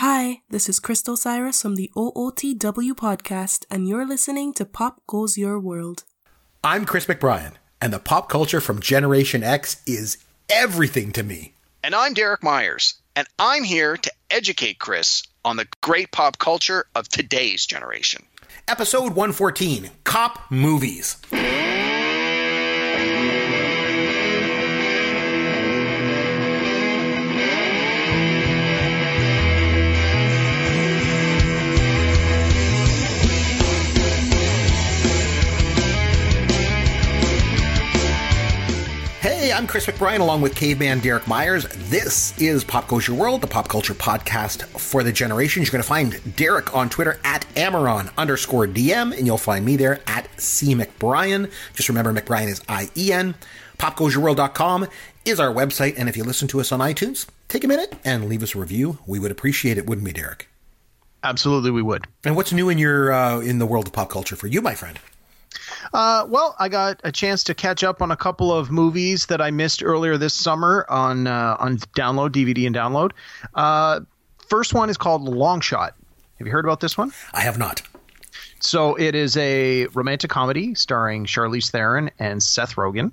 Hi, this is Crystal Cyrus from the OOTW podcast, and you're listening to Pop Goes Your World. I'm Chris McBrien, and the pop culture from Generation X is everything to me. And I'm Derek Myers, and I'm here to educate Chris on the great pop culture of today's generation. Episode 114 Cop Movies. Hey, I'm Chris McBrien along with caveman Derek Myers. This is Pop Goes Your World, the pop culture podcast for the generations. You're going to find Derek on Twitter at Amaron underscore DM, and you'll find me there at C McBrien. Just remember, McBrien is I E N. PopGoesYourWorld.com is our website, and if you listen to us on iTunes, take a minute and leave us a review. We would appreciate it, wouldn't we, Derek? Absolutely, we would. And what's new in your uh, in the world of pop culture for you, my friend? Uh, well, I got a chance to catch up on a couple of movies that I missed earlier this summer on uh, on download DVD and download. Uh, first one is called Long Shot. Have you heard about this one? I have not. So it is a romantic comedy starring Charlize Theron and Seth Rogen.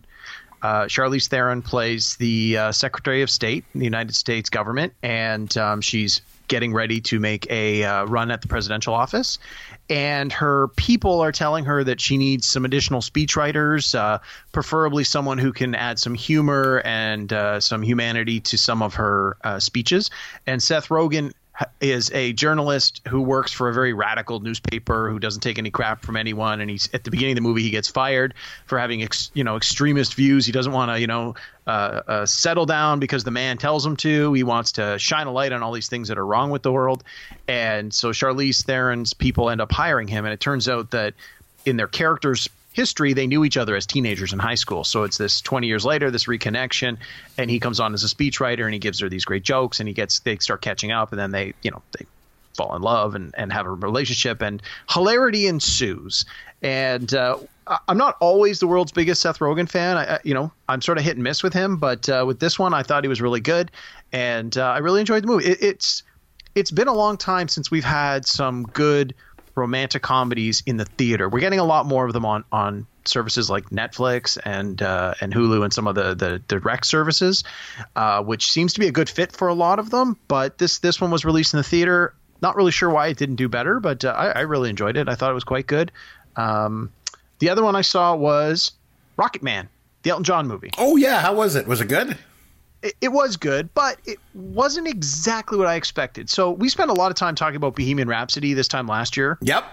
Uh, Charlize Theron plays the uh, Secretary of State in the United States government, and um, she's getting ready to make a uh, run at the presidential office. And her people are telling her that she needs some additional speechwriters, uh, preferably someone who can add some humor and uh, some humanity to some of her uh, speeches. And Seth Rogen is a journalist who works for a very radical newspaper who doesn't take any crap from anyone. And he's at the beginning of the movie he gets fired for having ex, you know extremist views. He doesn't want to you know uh, uh, settle down because the man tells him to. He wants to shine a light on all these things that are wrong with the world. And so Charlize Theron's people end up hiring him. And it turns out that in their characters history, they knew each other as teenagers in high school. So it's this 20 years later, this reconnection, and he comes on as a speechwriter and he gives her these great jokes, and he gets they start catching up, and then they you know they fall in love and, and have a relationship, and hilarity ensues. And uh, I'm not always the world's biggest Seth Rogen fan. I, you know, I'm sort of hit and miss with him, but uh, with this one, I thought he was really good, and uh, I really enjoyed the movie. It, it's it's been a long time since we've had some good romantic comedies in the theater. We're getting a lot more of them on on services like Netflix and uh, and Hulu and some of the the direct services, uh, which seems to be a good fit for a lot of them. But this this one was released in the theater. Not really sure why it didn't do better, but uh, I, I, really enjoyed it. I thought it was quite good. Um, the other one I saw was Rocket Man, the Elton John movie. Oh yeah, how was it? Was it good? It, was good, but it wasn't exactly what I expected. So we spent a lot of time talking about Bohemian Rhapsody this time last year. Yep.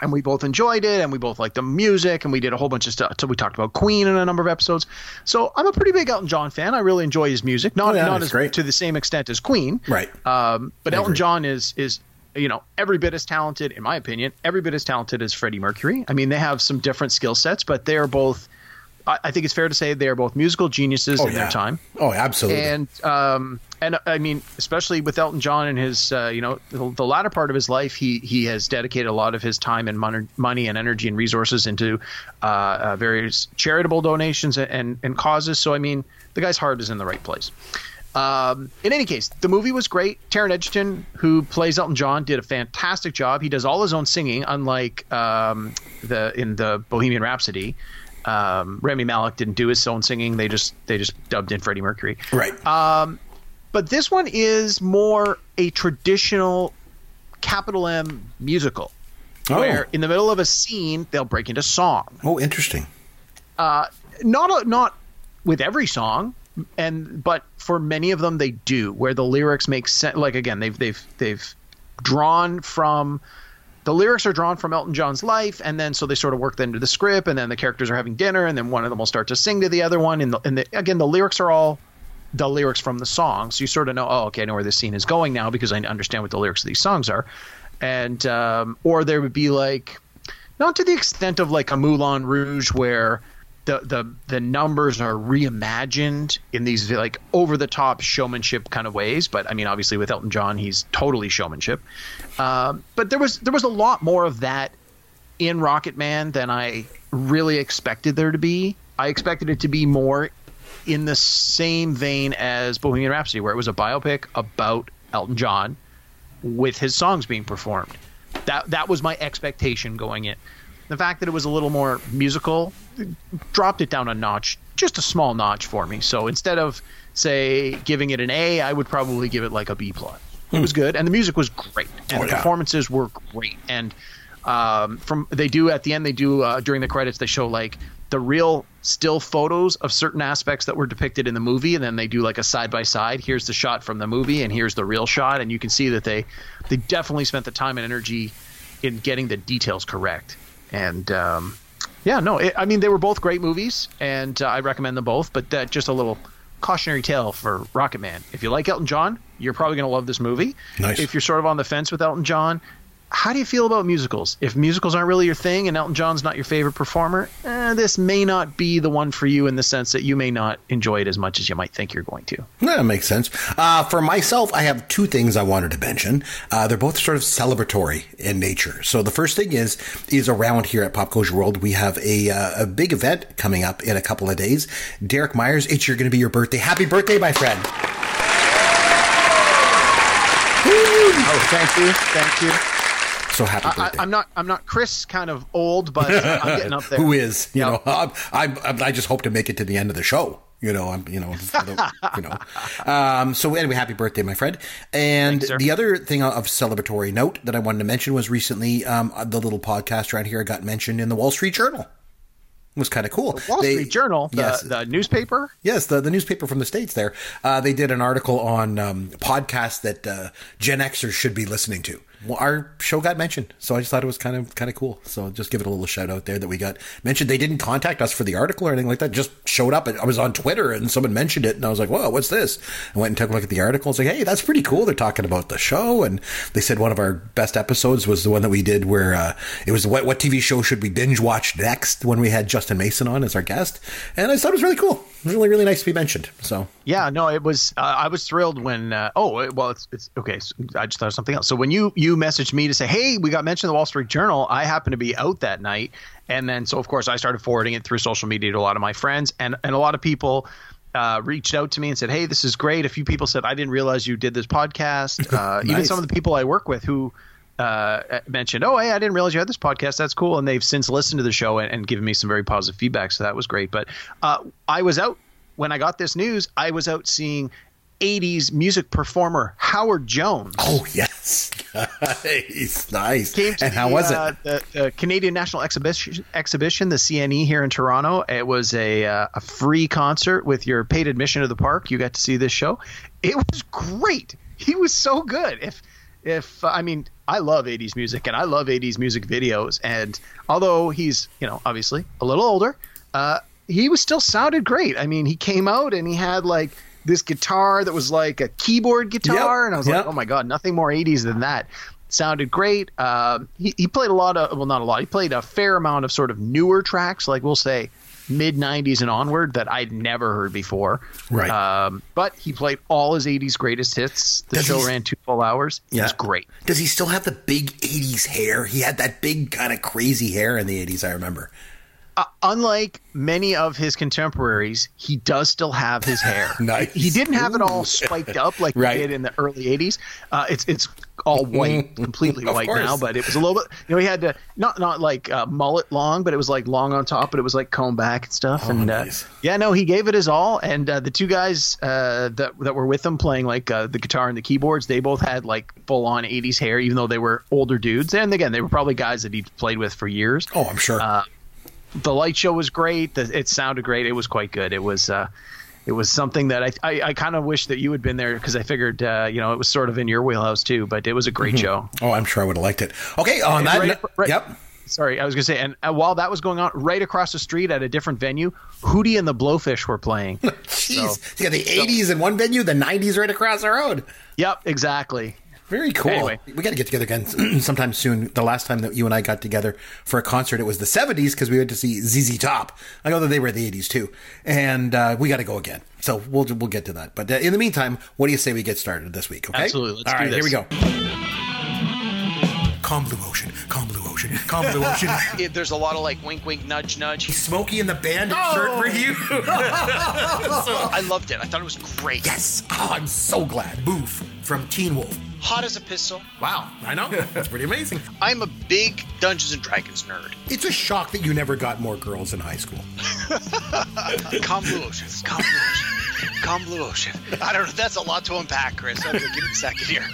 And we both enjoyed it, and we both liked the music, and we did a whole bunch of stuff. So we talked about Queen in a number of episodes. So I'm a pretty big Elton John fan. I really enjoy his music, not oh, yeah, not as great. to the same extent as Queen, right? Um, but I Elton agree. John is is you know every bit as talented, in my opinion, every bit as talented as Freddie Mercury. I mean, they have some different skill sets, but they are both I think it's fair to say they are both musical geniuses oh, in yeah. their time. Oh, absolutely. And um, and I mean, especially with Elton John and his, uh, you know, the, the, latter part of his life, he he has dedicated a lot of his time and money, money and energy and resources into uh, uh, various charitable donations and and causes. So I mean, the guy's heart is in the right place. Um, in any case, the movie was great. Taron Egerton, who plays Elton John, did a fantastic job. He does all his own singing, unlike um, the in the Bohemian Rhapsody um, Rami Malek didn't do his own singing. They just they just dubbed in Freddie Mercury. Right. Um, but this one is more a traditional capital M musical, oh. where in the middle of a scene they'll break into song. Oh, interesting. Uh, not a, not with every song, and but for many of them they do, where the lyrics make sense. Like again, they've they've they've drawn from the lyrics are drawn from Elton John's life, and then so they sort of work into the script, and then the characters are having dinner, and then one of them will start to sing to the other one, and, the, and the, again the lyrics are all the lyrics from the song, so you sort of know, oh, okay, I know where this scene is going now because I understand what the lyrics of these songs are, and um, or there would be like, not to the extent of like a Moulin Rouge where the the the numbers are reimagined in these like over the top showmanship kind of ways. But I mean, obviously with Elton John, he's totally showmanship. Um, but there was there was a lot more of that in Rocket Man than I really expected there to be. I expected it to be more in the same vein as Bohemian Rhapsody, where it was a biopic about Elton John, with his songs being performed. That that was my expectation going in. The fact that it was a little more musical dropped it down a notch, just a small notch for me. So instead of say giving it an A, I would probably give it like a B plus. It was good, and the music was great, and Oh, the yeah. performances were great. And um, from they do at the end, they do uh, during the credits, they show like the real still photos of certain aspects that were depicted in the movie, and then they do like a side by side. Here's the shot from the movie, and here's the real shot, and you can see that they they definitely spent the time and energy in getting the details correct. And um, yeah, no, it, I mean they were both great movies, and uh, I recommend them both. But uh, just a little cautionary tale for Rocket Man: if you like Elton John, you're probably going to love this movie. Nice. If you're sort of on the fence with Elton John, how do you feel about musicals? If musicals aren't really your thing and Elton John's not your favorite performer, eh, this may not be the one for you in the sense that you may not enjoy it as much as you might think you're going to. That makes sense. Uh, for myself, I have two things I wanted to mention. Uh, they're both sort of celebratory in nature. So the first thing is is around here at Pop Culture World, we have a uh, a big event coming up in a couple of days. Derek Myers, it's going to be your birthday. Happy birthday, my friend! Oh, thank you, thank you. So happy I, birthday! I'm not, I'm not Chris, kind of old, but I'm getting up there. Who is? You Yeah. know, I, I, I just hope to make it to the end of the show. You know, I'm, you know, the- you know. Um, so anyway, happy birthday, my friend. And Thanks, the other thing of celebratory note that I wanted to mention was recently, um, the little podcast around here got mentioned in the Wall Street Journal. Was kind of cool. Wall They- Street Journal, the, yes, the newspaper. Yes, the, the newspaper from the States there. Uh, they did an article on um, podcasts that uh, Gen Xers should be listening to. Our show got mentioned, so I just thought it was kind of kind of cool. So just give it a little shout out there that we got mentioned. They didn't contact us for the article or anything like that. Just showed up. I was on Twitter and someone mentioned it, and I was like, "Whoa, what's this?" I went and took a look at the article. It's like, "Hey, that's pretty cool." They're talking about the show, and they said one of our best episodes was the one that we did where uh, it was what what TV show should we binge watch next when we had Justin Mason on as our guest, and I thought it was really cool. It was really really nice to be mentioned. So Yeah, no, it was. Uh, I was thrilled when. Uh, oh, well, it's it's okay. So I just thought of something else. So when you you messaged me to say, "Hey, we got mentioned in the Wall Street Journal," I happened to be out that night, and then so of course I started forwarding it through social media to a lot of my friends, and and a lot of people. Uh, reached out to me and said, "Hey, this is great." A few people said, "I didn't realize you did this podcast." Uh, Even some of the people I work with who uh, mentioned, "Oh, hey, I didn't realize you had this podcast. That's cool." And they've since listened to the show and, and given me some very positive feedback. So that was great. But uh, I was out when I got this news. I was out seeing 80s music performer Howard Jones. oh yes, nice, nice. And how the, was it? uh, the, the Canadian National Exhibition, exhibition, the CNE here in Toronto. It was a uh, a free concert with your paid admission to the park. You got to see this show. It was great. He was so good. If if I mean, I love 80s music and I love 80s music videos. And although he's you know obviously a little older, uh, he was still sounded great. I mean, he came out and he had like this guitar that was like a keyboard guitar, Yep, and I was yep. like, oh my god, nothing more 80s than that. Sounded great. Um, he, he played a lot of, well, not a lot. He played a fair amount of sort of newer tracks, like we'll say mid 90s and onward, that I'd never heard before. Right. Um, but he played all his 80s greatest hits. The Does show ran two full hours. It was great. Does he still have the big '80s hair? He had that big kind of crazy hair in the '80s. I remember. Uh, unlike many of his contemporaries, he does still have his hair. Nice. He didn't have it all spiked up like Right. he did in the early '80s. Uh, it's it's all white, completely white course. now. But it was a little bit. You know, he had to not not like uh, mullet long, but it was like long on top, but it was like comb back and stuff. and Oh, nice. uh, yeah, no, he gave it his all. And uh, the two guys uh, that that were with him playing like uh, the guitar and the keyboards, they both had like full on '80s hair, even though they were older dudes. And again, they were probably guys that he'd played with for years Oh, I'm sure. The light show was great. The, it sounded great. It was quite good. It was uh, it was something that I I, I kind of wish that you had been there because I figured uh, you know it was sort of in your wheelhouse too. But it was a great show. oh, I'm sure I would have liked it. Okay, on And that. right- no- right- Yep. Sorry, I was gonna say, and uh, while that was going on, right across the street at a different venue, Hootie and the Blowfish were playing. Jeez, So- you got the '80s in one venue, the '90s right across the road. yep, exactly. Very cool. Anyway. we got to get together again sometime soon. The last time that you and I got together for a concert, it was the 70s because we went to see ZZ Top. I know that they were the 80s too, and uh, we got to go again. So we'll we'll get to that. But uh, in the meantime, what do you say we get started this week? Okay, Absolutely. Let's All do right, here we go. calm blue ocean, calm blue ocean, calm blue ocean. It- there's a lot of like wink, wink, nudge, nudge. Smokey and the Bandit shirt for you. I loved it. I thought it was great. yes. Oh, I'm so glad. Boof from Teen Wolf. Hot as a pistol. Wow, I know. That's pretty amazing. I'm a big Dungeons and Dragons nerd. It's a shock that you never got more girls in high school. Calm blue ocean. Calm blue ocean. Calm blue ocean. I don't know. That's a lot to unpack, Chris. Okay, give me a second here.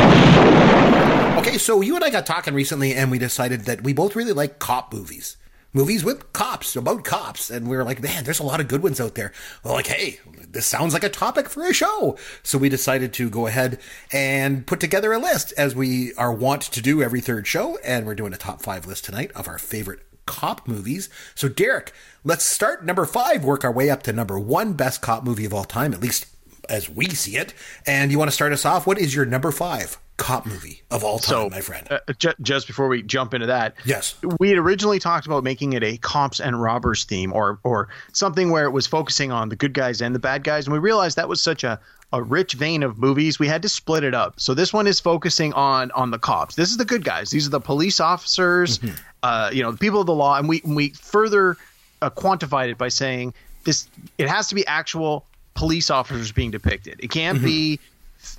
Okay, so you and I got talking recently, and we decided that we both really like cop movies. Movies with cops, about cops. And we were like, man, there's a lot of good ones out there. Well, like, hey, this sounds like a topic for a show. So we decided to go ahead and put together a list as we are wont to do every third show. And we're doing a top five list tonight of our favorite cop movies. So, Derek, let's start number five, work our way up to number one best cop movie of all time, at least as we see it. And you want to start us off? What is your number five cop movie of all time, So, my friend? uh, ju- just before we jump into that, Yes. we had originally talked about making it a cops and robbers theme, or or something where it was focusing on the good guys and the bad guys, and we realized that was such a a rich vein of movies. We had to split it up. So this one is focusing on on the cops. This is the good guys. These are the police officers, uh, you know, the people of the law, and we we further uh, quantified it by saying this. It has to be actual police officers being depicted. It can't be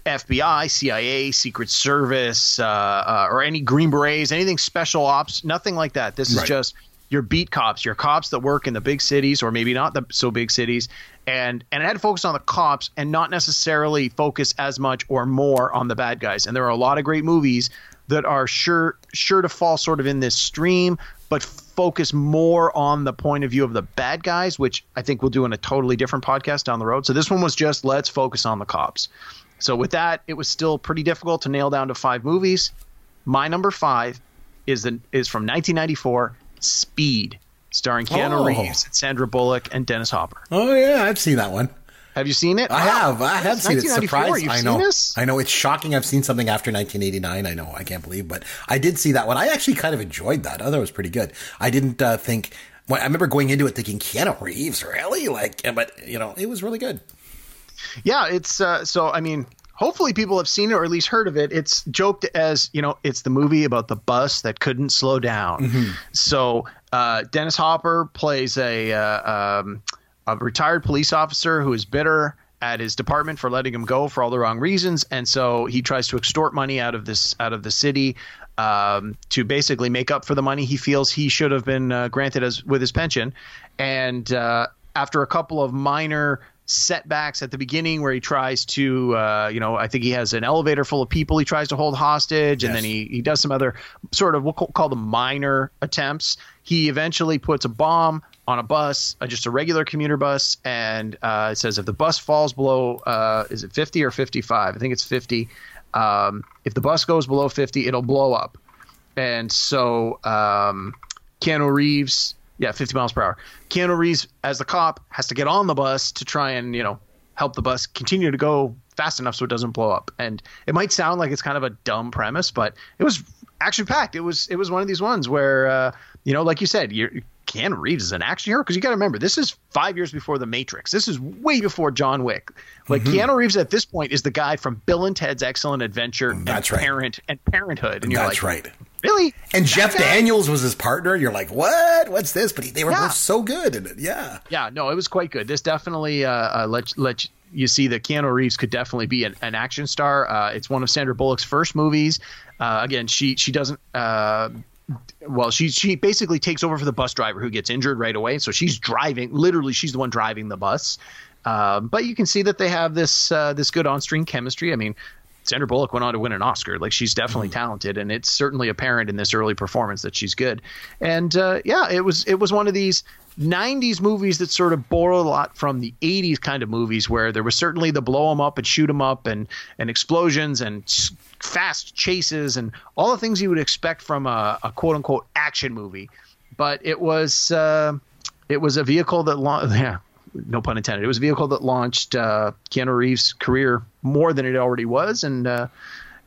FBI, CIA, Secret Service, uh, uh, or any Green Berets, anything special ops, nothing like that. This is Right. just your beat cops, your cops that work in the big cities or maybe not the so big cities, and and it had to focus on the cops and not necessarily focus as much or more on the bad guys. And there are a lot of great movies that are sure sure to fall sort of in this stream, but focus more on the point of view of the bad guys, which I think we'll do in a totally different podcast down the road. So this one was just let's focus on the cops. So with that, it was still pretty difficult to nail down to five movies. My number five is the is from 1994, Speed, starring Keanu Oh. Reeves, Sandra Bullock, and Dennis Hopper. Oh yeah, I've seen that one. Have you seen it? I have. I have It's seen it. 1994. Surprise! I seen know. this? I know it's shocking. I've seen something after 1989. I know. I can't believe, but I did see that one. I actually kind of enjoyed that. I thought it was pretty good. I didn't uh, think. Well, I remember going into it thinking Keanu Reeves, really? Like, but you know, it was really good. Yeah, it's uh, so. I mean, hopefully people have seen it or at least heard of it. It's joked as you know, it's the movie about the bus that couldn't slow down. So uh, Dennis Hopper plays a uh, um, a retired police officer who is bitter at his department for letting him go for all the wrong reasons, and so he tries to extort money out of this out of the city. Um, to basically make up for the money he feels he should have been uh, granted as with his pension, and uh, after a couple of minor setbacks at the beginning where he tries to uh, you know i think he has an elevator full of people he tries to hold hostage and then he, he does some other sort of we'll call, call them minor attempts. He eventually puts a bomb on a bus uh, just a regular commuter bus and uh, it says if the bus falls below uh, is it 50 or 55 i think it's 50 um, if the bus goes below 50 it'll blow up. And so um, Keanu Reeves, yeah, 50 miles per hour. Keanu Reeves, as the cop, has to get on the bus to try and you know help the bus continue to go fast enough so it doesn't blow up. And it might sound like it's kind of a dumb premise, but it was action packed. It was it was one of these ones where uh, you know, like you said, you're. Keanu Reeves is an action hero because you got to remember this is five years before the Matrix. This is way before John Wick. Like Keanu Reeves at this point is the guy from Bill and Ted's Excellent Adventure That's and right. Parent and Parenthood, and you're That's like, right. really? And Jeff guy? Daniels was his partner. You're like, what? What's this? But he, they were Yeah. both so good in it. Yeah. Yeah, no, it was quite good. This definitely uh, uh, let let you see that Keanu Reeves could definitely be an, an action star. Uh, it's one of Sandra Bullock's first movies. Uh, again, she she doesn't. Uh, well, she she basically takes over for the bus driver who gets injured right away. So she's driving. Literally, she's the one driving the bus. Um, but you can see that they have this uh, this good on screen chemistry. I mean. Sandra Bullock went on to win an Oscar. Like she's definitely talented, and it's certainly apparent in this early performance that she's good. And uh, yeah, it was it was one of these '90s movies that sort of borrowed a lot from the '80s kind of movies, where there was certainly the blow 'em up and shoot 'em up and and explosions and fast chases and all the things you would expect from a, a quote unquote action movie. But it was uh, it was a vehicle that launched. Yeah, no pun intended. It was a vehicle that launched uh, Keanu Reeves' career more than it already was, and uh,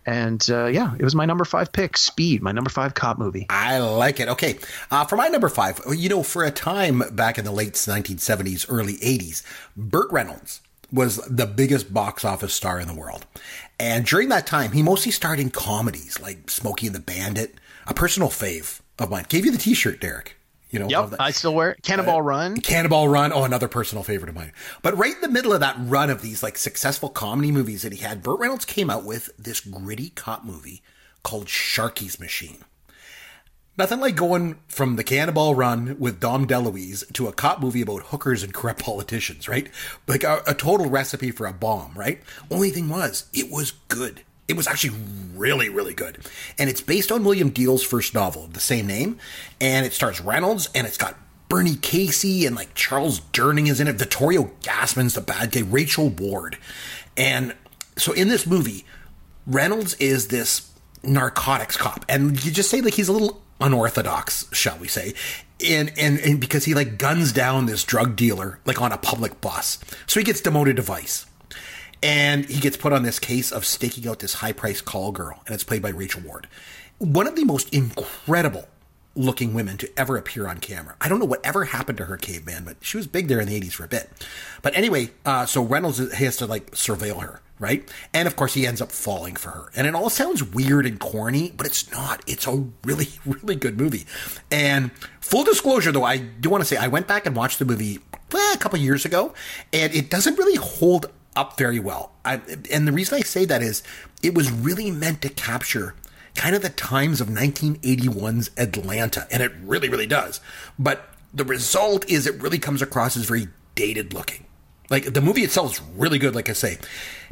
and uh, yeah, it was my number five pick, Speed, my number five cop movie. I like it. Okay. Uh, for my number five, you know, for a time back in the late 1970s, early 80s, Burt Reynolds was the biggest box office star in the world. And during that time, he mostly starred in comedies like Smokey and the Bandit, a personal fave of mine. Gave you the t-shirt, Derek. You know, Yep, I still wear it. Cannonball Uh, Run. Cannonball Run. Oh, another personal favorite of mine. But right in the middle of that run of these like successful comedy movies that he had, Burt Reynolds came out with this gritty cop movie called Sharky's Machine. Nothing like going from the Cannonball Run with Dom DeLuise to a cop movie about hookers and corrupt politicians, right? Like a, a total recipe for a bomb, right? Only thing was, it was good. It was actually really, really good. And it's based on William Diehl's first novel of the same name. And it stars Reynolds and it's got Bernie Casey and like Charles Durning is in it. Vittorio Gassman's the bad guy, Rachel Ward. And so in this movie, Reynolds is this narcotics cop, and you just say like he's a little unorthodox, shall we say, and and and because he like guns down this drug dealer like on a public bus, so he gets demoted to vice, and he gets put on this case of staking out this high priced call girl, and it's played by Rachel Ward, one of the most incredible looking women to ever appear on camera. I don't know whatever happened to her caveman, but she was big there in the 80s for a bit. But anyway, uh, so Reynolds has to like surveil her, right? And of course, he ends up falling for her. And it all sounds weird and corny, but it's not. It's a really, really good movie. And full disclosure, though, I do want to say I went back and watched the movie eh, a couple years ago, and it doesn't really hold up very well. I, and the reason I say that is it was really meant to capture kind of the times of 1981's Atlanta, and it really, really does. But the result is it really comes across as very dated looking. Like the movie itself is really good, like I say.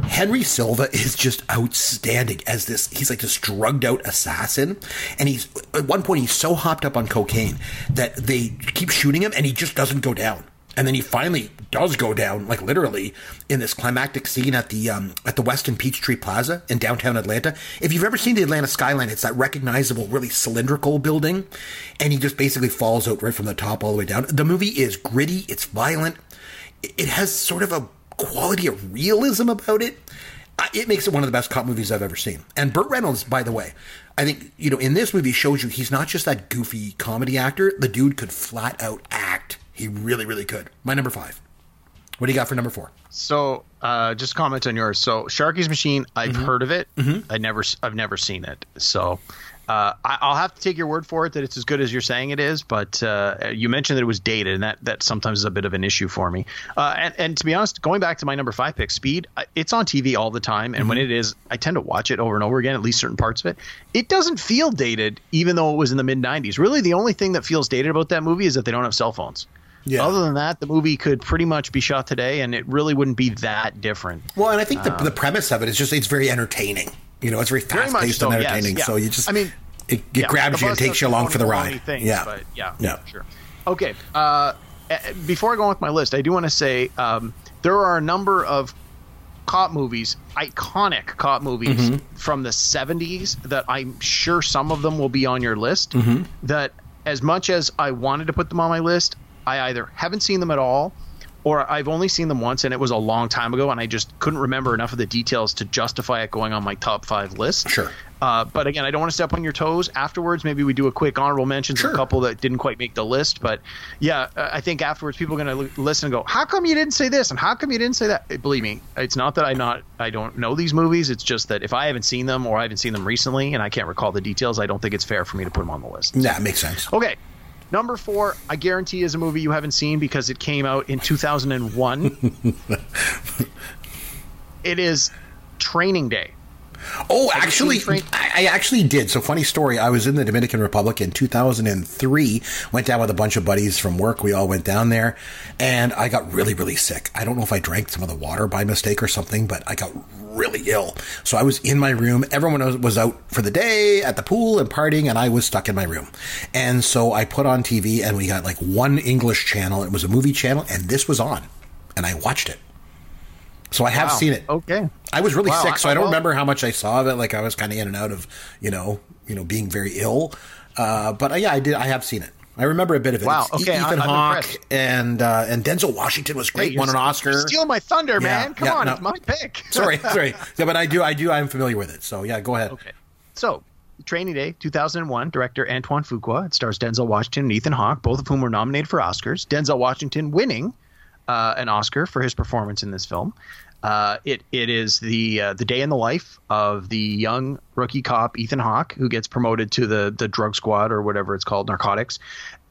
Henry Silva is just outstanding as this. He's like this drugged out assassin, and he's at one point he's so hopped up on cocaine that they keep shooting him, and he just doesn't go down. And then he finally does go down, like literally, in this climactic scene at the um, at the Westin Peachtree Plaza in downtown Atlanta. If you've ever seen the Atlanta skyline, it's that recognizable, really cylindrical building, and he just basically falls out right from the top all the way down. The movie is gritty, it's violent, it has sort of a quality of realism about it. It makes it one of the best cop movies I've ever seen. And Burt Reynolds, by the way, I think you know in this movie shows you he's not just that goofy comedy actor. The dude could flat out act. He really, really could. My number five. What do you got for number four? So, uh, just comment on yours. So, Sharky's Machine, I've Mm-hmm. heard of it. I never, I've never seen it. So, uh, I, I'll have to take your word for it that it's as good as you're saying it is. But uh, you mentioned that it was dated, and that that sometimes is a bit of an issue for me. Uh, and, and to be honest, going back to my number five pick, Speed, it's on TV all the time, and when Mm-hmm. it is, I tend to watch it over and over again, at least certain parts of it. It doesn't feel dated, even though it was in the mid '90s. Really, the only thing that feels dated about that movie is that they don't have cell phones. Yeah. Other than that, the movie could pretty much be shot today, and it really wouldn't be that different. Well, and I think the, the premise of it is just it's very entertaining. You know, it's very fast paced so, and yes, entertaining. yeah. So you just, I mean, it, it Yeah, grabs you and takes you along for the ride. Things, yeah, but yeah, Yeah. sure. Okay, uh, eh, before I go on with my list, I do want to say um, there are a number of cop movies, iconic cop movies Mm-hmm. from the 70s that I'm sure some of them will be on your list. Mm-hmm. That as much as I wanted to put them on my list, I either haven't seen them at all or I've only seen them once and it was a long time ago and I just couldn't remember enough of the details to justify it going on my top five list. Sure. Uh, but again, I don't want to step on your toes. Afterwards, maybe we do a quick honorable mentions of a couple that didn't quite make the list. But yeah, uh, I think afterwards people are going to listen and go, "How come you didn't say this?" and "How come you didn't say that?" Eh, Believe me, it's not that I not I don't know these movies. It's just that if I haven't seen them or I haven't seen them recently and I can't recall the details, I don't think it's fair for me to put them on the list. Yeah, it makes sense. Okay. Number four, I guarantee is a movie you haven't seen because it came out in 2001. it is Training Day. Oh, you actually, I, I actually did. So, funny story. I was in the Dominican Republic in 2003. Went down with a bunch of buddies from work. We all went down there, and I got really, really sick. I don't know if I drank some of the water by mistake or something, but I got really ill. So I was in my room. Everyone was, was out for the day at the pool and partying, and I was stuck in my room. And so I put on TV, and we got like one English channel. It was a movie channel, and this was on, and I watched it. So I have Wow. seen it. Okay. I was really Wow, sick, so I don't remember how much I saw of it. Like I was kind of in and out of, you know, you know, being very ill. Uh, but uh, yeah, I did. I have seen it. I remember a bit of it. Wow, It's okay, Ethan I'm Hawke impressed. and uh, and Denzel Washington was great. You're won an Oscar. you're my thunder, Yeah, man. Come yeah, on, no. it's my pick. sorry, sorry. Yeah, but I do, I do. I'm familiar with it. So yeah, go ahead. Okay. So, Training Day, 2001, director Antoine Fuqua. It stars Denzel Washington and Ethan Hawke, both of whom were nominated for Oscars. Denzel Washington winning uh, an Oscar for his performance in this film. Uh, it it is the uh, the day in the life of the young rookie cop Ethan Hawke, who gets promoted to the the drug squad or whatever it's called, narcotics.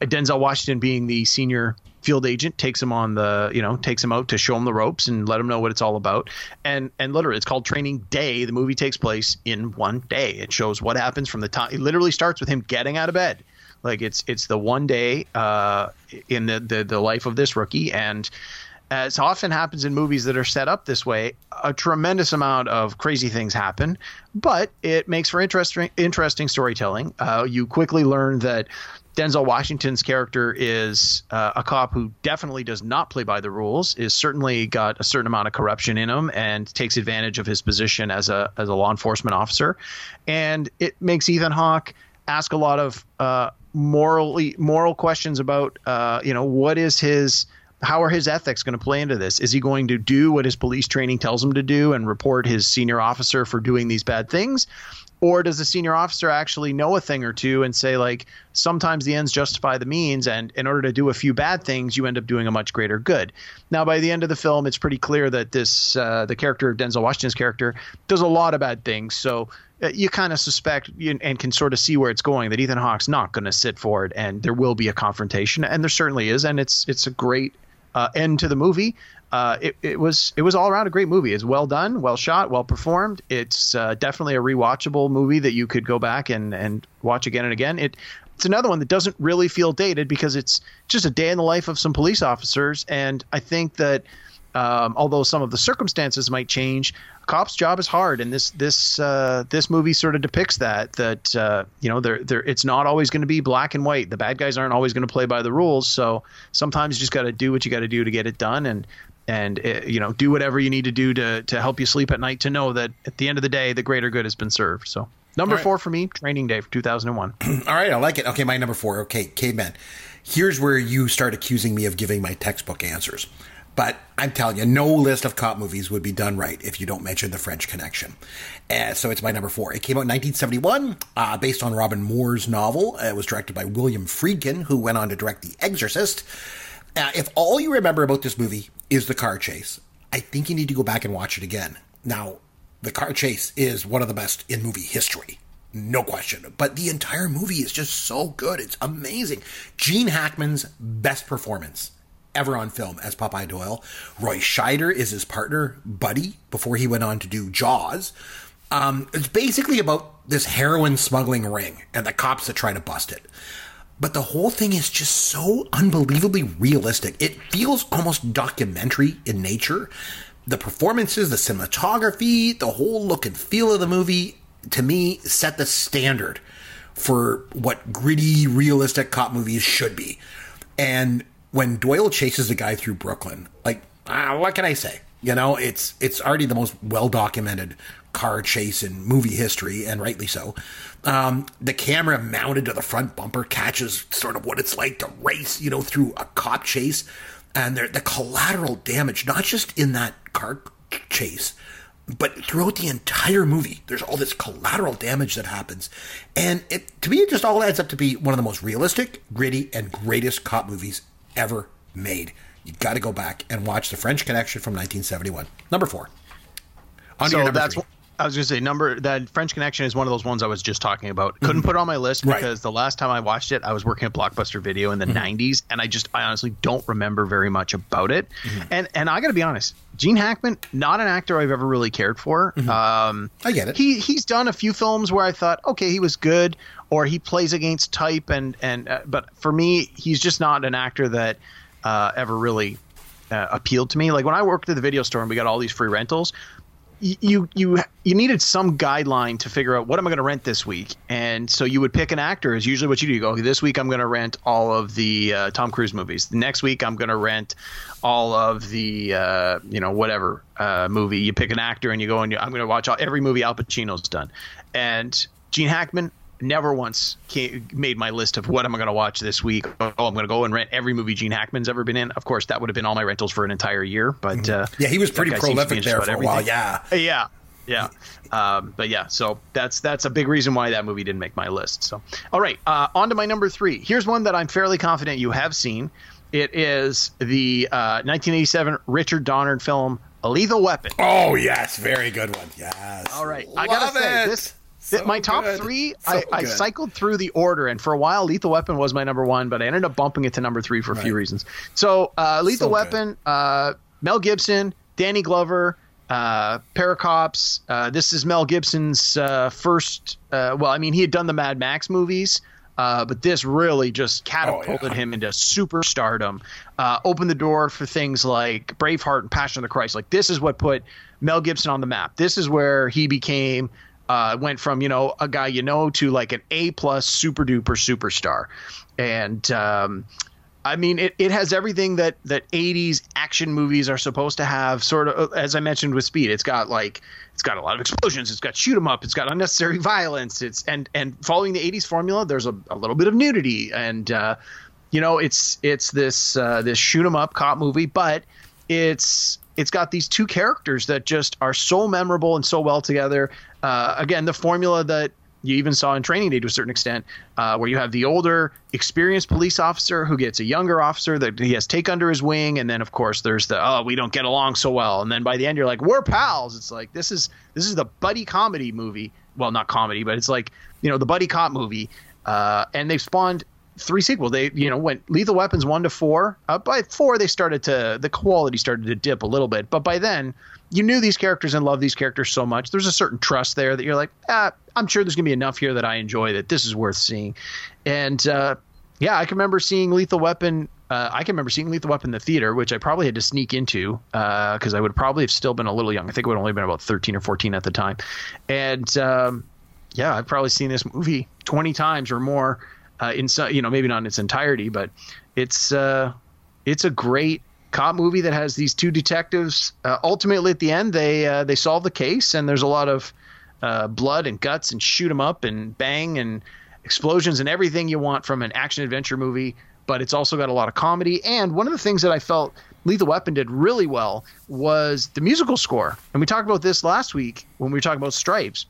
Denzel Washington, being the senior field agent, takes him on the you know takes him out to show him the ropes and let him know what it's all about. And and literally, it's called Training Day. The movie takes place in one day. It shows what happens from the time. It literally starts with him getting out of bed. Like it's it's the one day uh, in the, the the life of this rookie. And as often happens in movies that are set up this way, a tremendous amount of crazy things happen, but it makes for interesting interesting storytelling. Uh, you quickly learn that Denzel Washington's character is uh, a cop who definitely does not play by the rules, is certainly got a certain amount of corruption in him, and takes advantage of his position as a as a law enforcement officer, and it makes Ethan Hawke ask a lot of uh, morally moral questions about uh, you know what is his how are his ethics going to play into this? Is he going to do what his police training tells him to do and report his senior officer for doing these bad things? Or does the senior officer actually know a thing or two and say, like, sometimes the ends justify the means, and in order to do a few bad things, you end up doing a much greater good? Now, by the end of the film, it's pretty clear that this, uh, the character of Denzel Washington's character, does a lot of bad things. So uh, you kind of suspect and can sort of see where it's going that Ethan Hawke's not going to sit for it, and there will be a confrontation, and there certainly is, and it's it's a great uh, end to the movie. Uh, it, it was it was all around a great movie. It's well done, well shot, well performed. It's uh, definitely a rewatchable movie that you could go back and, and watch again and again. It it's another one that doesn't really feel dated because it's just a day in the life of some police officers, and I think that um, although some of the circumstances might change, a cop's job is hard, and this this uh, this movie sort of depicts that that uh, you know there there it's not always going to be black and white. The bad guys aren't always going to play by the rules, so sometimes you just got to do what you got to do to get it done, and and uh, you know do whatever you need to do to to help you sleep at night to know that at the end of the day the greater good has been served. So number right. four for me, Training Day for two thousand and one. All right, I like it. Okay, my number four. Okay, caveman. Here's where you start accusing me of giving my textbook answers. But I'm telling you, no list of cop movies would be done right if you don't mention The French Connection. Uh, so it's my number four. It came out in 1971, uh, based on Robin Moore's novel. Uh, it was directed by William Friedkin, who went on to direct The Exorcist. Uh, if all you remember about this movie is the car chase, I think you need to go back and watch it again. Now, the car chase is one of the best in movie history. No question. But the entire movie is just so good. It's amazing. Gene Hackman's best performance ever on film as Popeye Doyle. Roy Scheider is his partner, Buddy, before he went on to do Jaws. Um, it's basically about this heroin smuggling ring and the cops that try to bust it. But the whole thing is just so unbelievably realistic. It feels almost documentary in nature. The performances, the cinematography, the whole look and feel of the movie, to me, set the standard for what gritty, realistic cop movies should be. And when Doyle chases the guy through Brooklyn, like, uh, what can I say? You know, it's it's already the most well documented car chase in movie history, and rightly so. Um, the camera mounted to the front bumper catches sort of what it's like to race, you know, through a cop chase, and the collateral damage, not just in that car chase, but throughout the entire movie, there's all this collateral damage that happens, and it to me it just all adds up to be one of the most realistic, gritty, and greatest cop movies ever made. You got to go back and watch The French Connection from 1971. Number four. On so that's three. I was going to say number that French Connection is one of those ones I was just talking about. Couldn't mm-hmm. put on my list because right. the last time I watched it, I was working at Blockbuster Video in the mm-hmm. 90s, and I just I honestly don't remember very much about it. Mm-hmm. And and I got to be honest, Gene Hackman, not an actor I've ever really cared for. Mm-hmm. Um, I get it. He he's done a few films where I thought, okay, he was good, or he plays against type, and and uh, but for me, he's just not an actor that uh, ever really uh, appealed to me. Like when I worked at the video store and we got all these free rentals, you you you needed some guideline to figure out what am I going to rent this week, and so you would pick an actor. Is usually what you do. You go this week I'm going to rent all of the uh, Tom Cruise movies. The next week I'm going to rent all of the uh, you know whatever uh, movie. You pick an actor and you go and you, I'm going to watch all, every movie Al Pacino's done. And Gene Hackman never once came, made my list of what am I going to watch this week. Oh, I'm going to go and rent every movie Gene Hackman's ever been in. Of course, that would have been all my rentals for an entire year. But mm-hmm. uh, yeah, he was pretty prolific there for a while. Yeah, yeah, yeah. Um, but yeah, so that's that's a big reason why that movie didn't make my list. So all right, uh, on to my number three. Here's one that I'm fairly confident you have seen. It is the uh, 1987 Richard Donner film A Lethal Weapon. Oh yes, very good one. Yes. All right, Love I gotta say it. this. So my top good. three, So I, I cycled through the order, and for a while, Lethal Weapon was my number one, but I ended up bumping it to number three for a few reasons. So, uh, Lethal So. Weapon, uh, Mel Gibson, Danny Glover, uh, Paracops. Uh, this is Mel Gibson's uh, first. Uh, well, I mean, he had done the Mad Max movies. Uh, but this really just catapulted Oh, yeah. him into superstardom. Uh, opened the door for things like Braveheart and Passion of the Christ. Like this is what put Mel Gibson on the map. This is where he became uh, went from you know a guy you know to like an A plus super duper superstar, and um, I mean it, it has everything that that 80s action movies are supposed to have. Sort of as I mentioned with Speed, it's got like it's got a lot of explosions, it's got shoot 'em up, it's got unnecessary violence, it's and and following the 80s formula, there's a, a little bit of nudity and. Uh, you know it's it's this uh, this shoot 'em up cop movie but it's it's got these two characters that just are so memorable and so well together uh, again the formula that you even saw in training day to a certain extent uh, where you have the older experienced police officer who gets a younger officer that he has take under his wing. And then of course there's the oh we don't get along so well. And then by the end you're like we're pals. It's like this is this is the buddy comedy movie. Well not comedy but it's like you know the buddy cop movie. Uh, and they've spawned three sequels. They, you know, went Lethal Weapons one to four. Uh, by four, they started to the quality started to dip a little bit, but by then, you knew these characters and loved these characters so much. There's a certain trust there that you're like, ah, I'm sure there's gonna be enough here that I enjoy that this is worth seeing. And uh, yeah, I can remember seeing Lethal Weapon. Uh, I can remember seeing Lethal Weapon in the theater, which I probably had to sneak into because I would probably have still been a little young. I think I would have only been about 13 or 14 at the time. And um, yeah, I've probably seen this movie 20 times or more uh, in some, you know, maybe not in its entirety, but it's uh, it's a great cop movie that has these two detectives. Uh, ultimately, at the end, they uh, they solve the case, and there's a lot of uh, blood and guts and shoot 'em up and bang and explosions and everything you want from an action adventure movie. But it's also got a lot of comedy. And one of the things that I felt Lethal Weapon did really well was the musical score. And we talked about this last week when we were talking about Stripes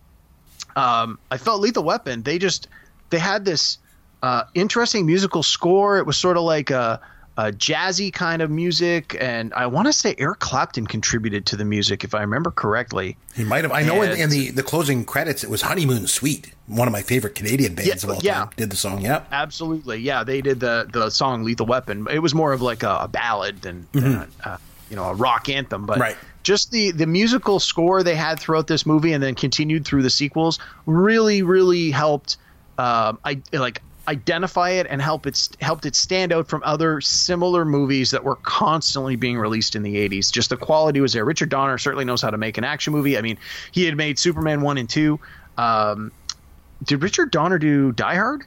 um, I felt Lethal Weapon. They just they had this uh, interesting musical score. It was sort of like a, a jazzy kind of music, and I want to say Eric Clapton contributed to the music, if I remember correctly. He might have. I know in, And- in the, the closing credits, it was Honeymoon Suite, one of my favorite Canadian bands Yeah, of all yeah. time. Did the song? Yeah, Absolutely, yeah. They did the the song "Lethal Weapon." It was more of like a, a ballad than uh, uh, you know a rock anthem, but Mm-hmm. Right. just the the musical score they had throughout this movie, and then continued through the sequels, really, really helped. Um, I like identify it and help it helped it stand out from other similar movies that were constantly being released in the 80s. Just the quality was there. Richard Donner certainly knows how to make an action movie. I mean, he had made Superman 1 and 2. Um, did Richard Donner do Die Hard?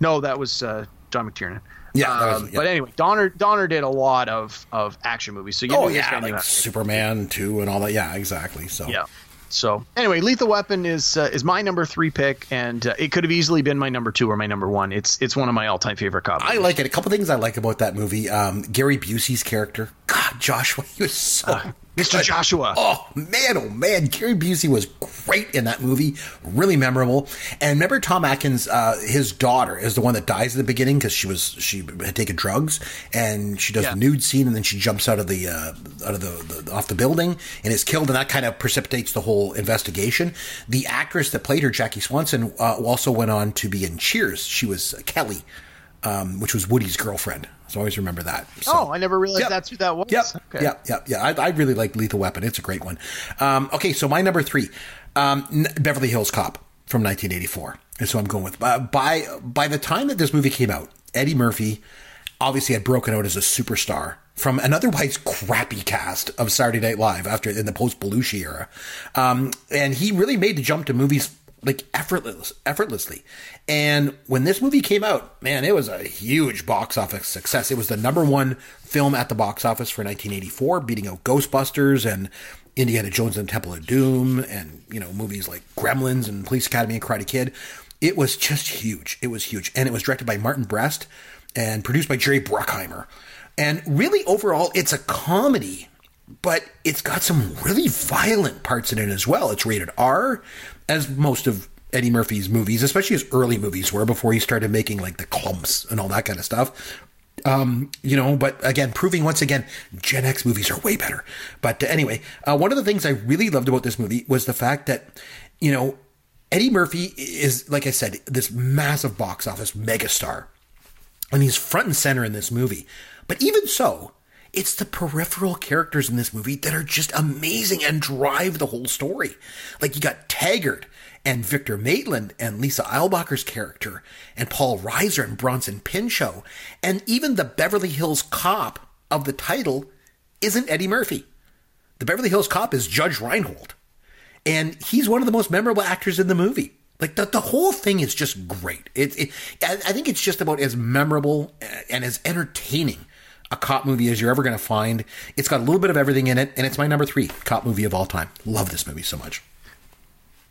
No, that was uh, John McTiernan. Yeah, that was- Um, yeah. But anyway, Donner Donner did a lot of of action movies. So you Oh yeah, like Superman two and all that. Yeah, exactly. So yeah. So anyway, Lethal Weapon is uh, is my number three pick, and uh, it could have easily been my number two or my number one. It's it's one of my all time favorite cop. I like it. A couple things I like about that movie. Um, Gary Busey's character. God, Joshua, he was so. Mr. Joshua. Oh man, oh man, Gary Busey was great in that movie. Really memorable. And remember Tom Atkins, uh, his daughter is the one that dies at the beginning because she was she had taken drugs and she does Yeah. the nude scene and then she jumps out of the uh, out of the, the off the building and is killed and that kind of precipitates the whole investigation. The actress that played her, Jackie Swanson, uh, also went on to be in Cheers. She was Kelly, um, which was Woody's girlfriend. So always remember that. So- Oh, I never realized Yep. that's who that was. Yep. Okay. Yep. Yep. Yeah. I, I really like Lethal Weapon. It's a great one. Um, okay. So my number three, um, Beverly Hills Cop from 1984 And so I'm going with. Uh, by, by the time that this movie came out, Eddie Murphy obviously had broken out as a superstar from an otherwise crappy cast of Saturday Night Live after in the post Belushi era. Um, and he really made the jump to movies like effortless, effortlessly. And when this movie came out, man, it was a huge box office success. It was the number one film at the box office for 1984, beating out Ghostbusters and Indiana Jones and the Temple of Doom, and you know movies like Gremlins and Police Academy and Karate Kid. It was just huge. It was huge, and it was directed by Martin Brest and produced by Jerry Bruckheimer. And really, overall, it's a comedy but it's got some really violent parts in it as well. It's rated R, as most of Eddie Murphy's movies, especially his early movies were before he started making like the Klumps and all that kind of stuff. Um, you know, but again, proving once again, Gen X movies are way better. But uh, anyway, uh, one of the things I really loved about this movie was the fact that, you know, Eddie Murphy is, like I said, this massive box office megastar. And he's front and center in this movie. But even so, it's the peripheral characters in this movie that are just amazing and drive the whole story. Like you got Taggart and Victor Maitland and Lisa Eilbacher's character and Paul Reiser and Bronson Pinchot and even the Beverly Hills Cop of the title isn't Eddie Murphy. The Beverly Hills Cop is Judge Reinhold. And he's one of the most memorable actors in the movie. Like the, the whole thing is just great. It, it, I think it's just about as memorable uh, and as entertaining a cop movie as you're ever going to find. It's got a little bit of everything in it, and it's my number three cop movie of all time. Love this movie so much.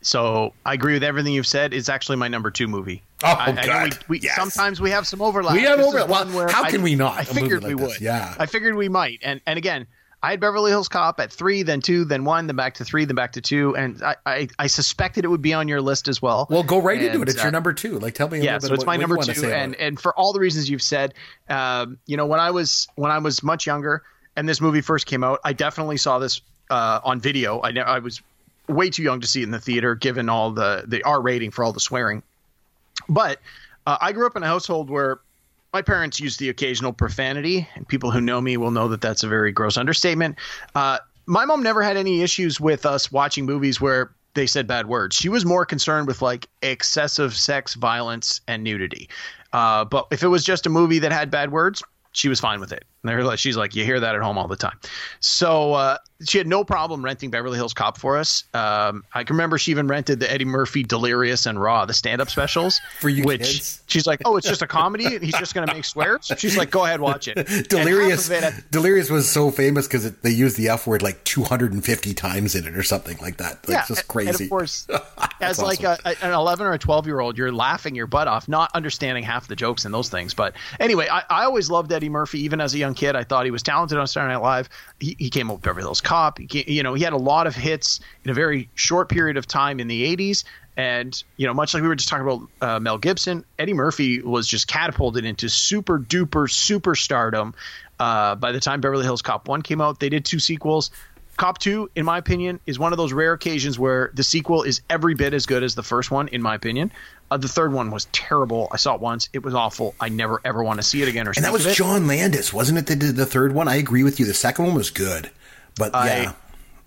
So I agree with everything you've said. It's actually my number two movie. Oh I, God! I we, we, yes. Sometimes we have some overlap. We have This overlap. Well, how I- can we not? I figured like we this? would. Yeah. I figured we might. And and again, I had Beverly Hills Cop at three, then two, then one, then back to three, then back to two, and I I, I suspected it would be on your list as well. well, go right into it. It's uh, your number two. Like, tell me. A yeah, little bit so it's my what number two, and and for all the reasons you've said, um, you know, when I was when I was much younger and this movie first came out, I definitely saw this uh, on video. I ne- I was way too young to see it in the theater, given all the the R rating for all the swearing. But uh, I grew up in a household where my parents used the occasional profanity, and people who know me will know that that's a very gross understatement. Uh, my mom never had any issues with us watching movies where they said bad words. She was more concerned with like excessive sex, violence, and nudity. Uh, but if it was just a movie that had bad words, she was fine with it. And they're like, she's like, you hear that at home all the time. So uh, she had no problem renting Beverly Hills Cop for us. Um, I can remember she even rented the Eddie Murphy Delirious and Raw, the stand-up specials. For you which kids? she's like, oh, it's just a comedy. and He's just going to make swears. She's like, go ahead, watch it. Delirious, it at- Delirious was so famous because they used the F word like 250 times in it or something like that. Like, yeah, it's just crazy. And of course, as That's like a, a- an 11 or a 12 year old, you're laughing your butt off, not understanding half the jokes and those things. But anyway, I, I always loved Eddie Murphy. Even as a young kid, I thought he was talented on Saturday Night Live. He, he came up with Beverly Hills Cop. He, you know, he had a lot of hits in a very short period of time in the 80s. And you know, much like we were just talking about uh, Mel Gibson, Eddie Murphy was just catapulted into super duper superstardom. Uh, by the time Beverly Hills Cop One came out, they did two sequels. Cop 2, in my opinion, is one of those rare occasions where the sequel is every bit as good as the first one, in my opinion. Uh, the third one was terrible. I saw it once. It was awful. I never, ever want to see it again or something. and that was. John Landis, wasn't it? That did the third one. I agree with you. The second one was good, but yeah, I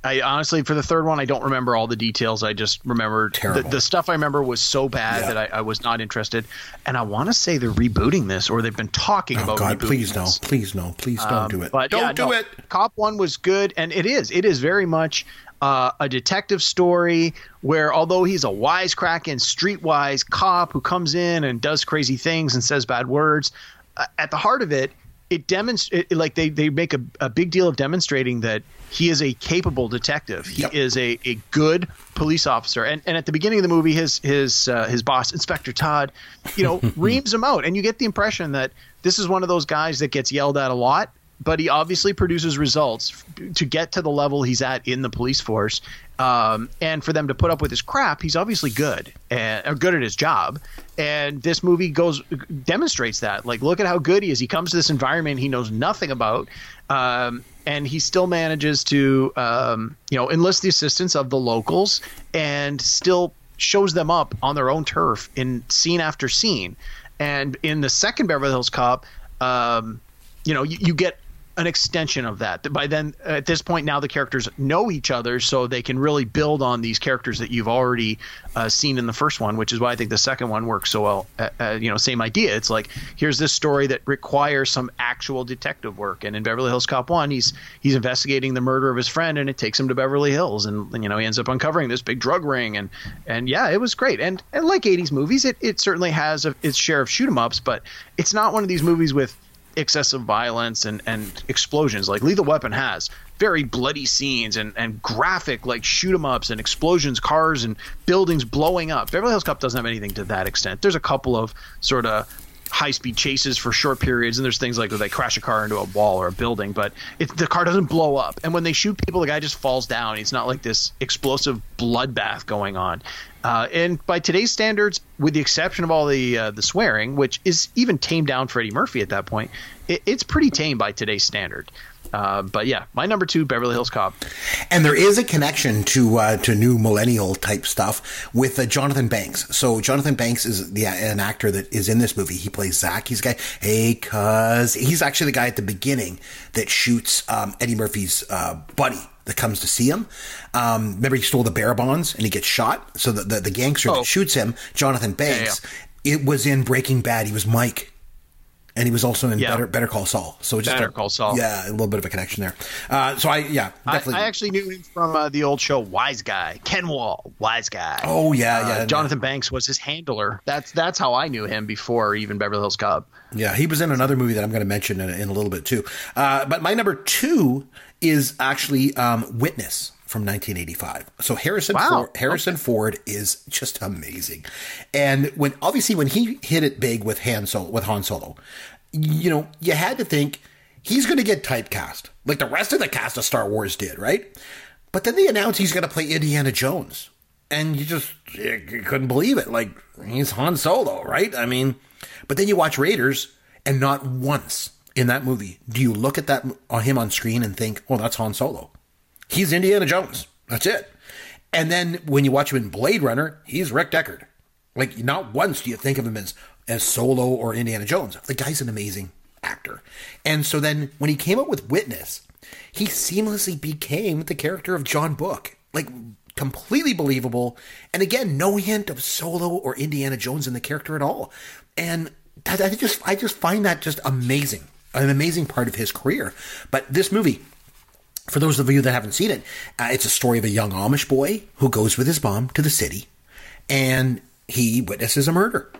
honestly, for the third one, I don't remember all the details. I just remember the, the stuff I remember was so bad Yeah. that I, I was not interested. And I want to say they're rebooting this, or they've been talking about it. oh about God, rebooting please no, this. please no, please don't Um, do it. But don't yeah, do no, it. Cop One was good, and it is. It is very much uh, a detective story where, although he's a wisecracking, streetwise cop who comes in and does crazy things and says bad words, uh, at the heart of it, it demonstrates like they they make a, a big deal of demonstrating that he is a capable detective. He Yep. is a, a good police officer. And and at the beginning of the movie, his his uh, his boss, Inspector Todd, you know, reams him out, and you get the impression that this is one of those guys that gets yelled at a lot, but he obviously produces results to get to the level he's at in the police force. Um, and for them to put up with his crap, he's obviously good and or good at his job. And this movie goes demonstrates that. Like, look at how good he is. He comes to this environment he knows nothing about, um, and he still manages to, um, you know, enlist the assistance of the locals and still shows them up on their own turf in scene after scene. And in the second Beverly Hills Cop, um, you know, you, you get an extension of that. By then, at this point, now the characters know each other, so they can really build on these characters that you've already uh, seen in the first one, which is why I think the second one works so well. Uh, uh, you know, same idea. It's like here's this story that requires some actual detective work, and in Beverly Hills Cop one, he's he's investigating the murder of his friend, and it takes him to Beverly Hills, and, you know he ends up uncovering this big drug ring, and and yeah, it was great. And and like '80s movies, it it certainly has a, its share of shoot 'em ups, but it's not one of these movies with excessive violence and, and explosions like Lethal Weapon has very bloody scenes and, and graphic like shoot 'em ups and explosions, cars and buildings blowing up. Beverly Hills Cop doesn't have anything to that extent. There's a couple of sort of high speed chases for short periods, and there's things like they crash a car into a wall or a building, but it, the car doesn't blow up. And when they shoot people, the guy just falls down. It's not like this explosive bloodbath going on. Uh, and by today's standards, with the exception of all the uh, the swearing, which is even tamed down for Eddie Murphy at that point, it, it's pretty tame by today's standard. Uh, but yeah, my number two, Beverly Hills Cop. And there is a connection to uh, to new millennial type stuff with uh, Jonathan Banks. So Jonathan Banks is the an actor that is in this movie. He plays Zach. He's a guy. Hey, cuz he's actually the guy at the beginning that shoots um, Eddie Murphy's uh, buddy that comes to see him. Um, remember, he stole the bear bonds and he gets shot. So the the, the gangster Oh. that shoots him, Jonathan Banks, it was in Breaking Bad. He was Mike. And he was also in Yeah. Better, Better Call Saul. So just Better a- Call Saul. Yeah, a little bit of a connection there. Uh, so I, yeah, I, definitely. I actually knew him from uh, the old show Wise Guy, Ken Wahl, Wise Guy. Oh yeah, Uh, yeah. Jonathan Banks was his handler. That's that's how I knew him before even Beverly Hills Cop. Yeah, he was in another movie that I'm going to mention in, in a little bit too. Uh, but my number two is actually um, Witness from 1985. So Harrison Wow. Ford, Harrison Ford is just amazing, and when obviously when he hit it big with Han Solo, with Han Solo, you know, you had to think he's going to get typecast like the rest of the cast of Star Wars did, right? But then they announced he's going to play Indiana Jones, and you just you you couldn't believe it. Like he's Han Solo, right? I mean, but then you watch Raiders, and not once in that movie do you look at that on him on screen and think, "Oh, that's Han Solo." He's Indiana Jones. That's it. And then when you watch him in Blade Runner, he's Rick Deckard. Like not once do you think of him as as Solo or Indiana Jones. The guy's an amazing actor. And so then when he came out with Witness, he seamlessly became the character of John Book. Like completely believable. And again, no hint of Solo or Indiana Jones in the character at all. And I just I just find that just amazing. An amazing part of his career. But this movie, for those of you that haven't seen it, uh, it's a story of a young Amish boy who goes with his mom to the city and he witnesses a murder.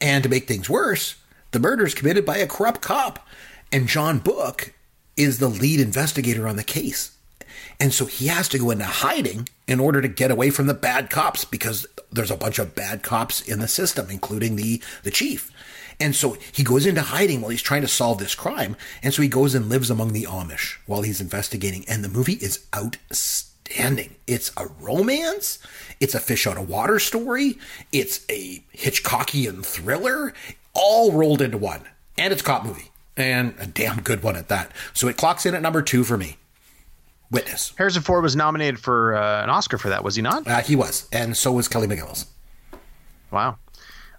And to make things worse, the murder is committed by a corrupt cop. And John Book is the lead investigator on the case. And so he has to go into hiding in order to get away from the bad cops because there's a bunch of bad cops in the system, including the, the chief. And so he goes into hiding while he's trying to solve this crime. And so he goes and lives among the Amish while he's investigating. And the movie is outstanding. It's a romance. It's a fish out of water story. It's a Hitchcockian thriller, all rolled into one. And it's a cop movie. And a damn good one at that. So it clocks in at number two for me. Witness. Harrison Ford was nominated for uh, an Oscar for that, was he not? Uh, he was. And so was Kelly McGillis. Wow.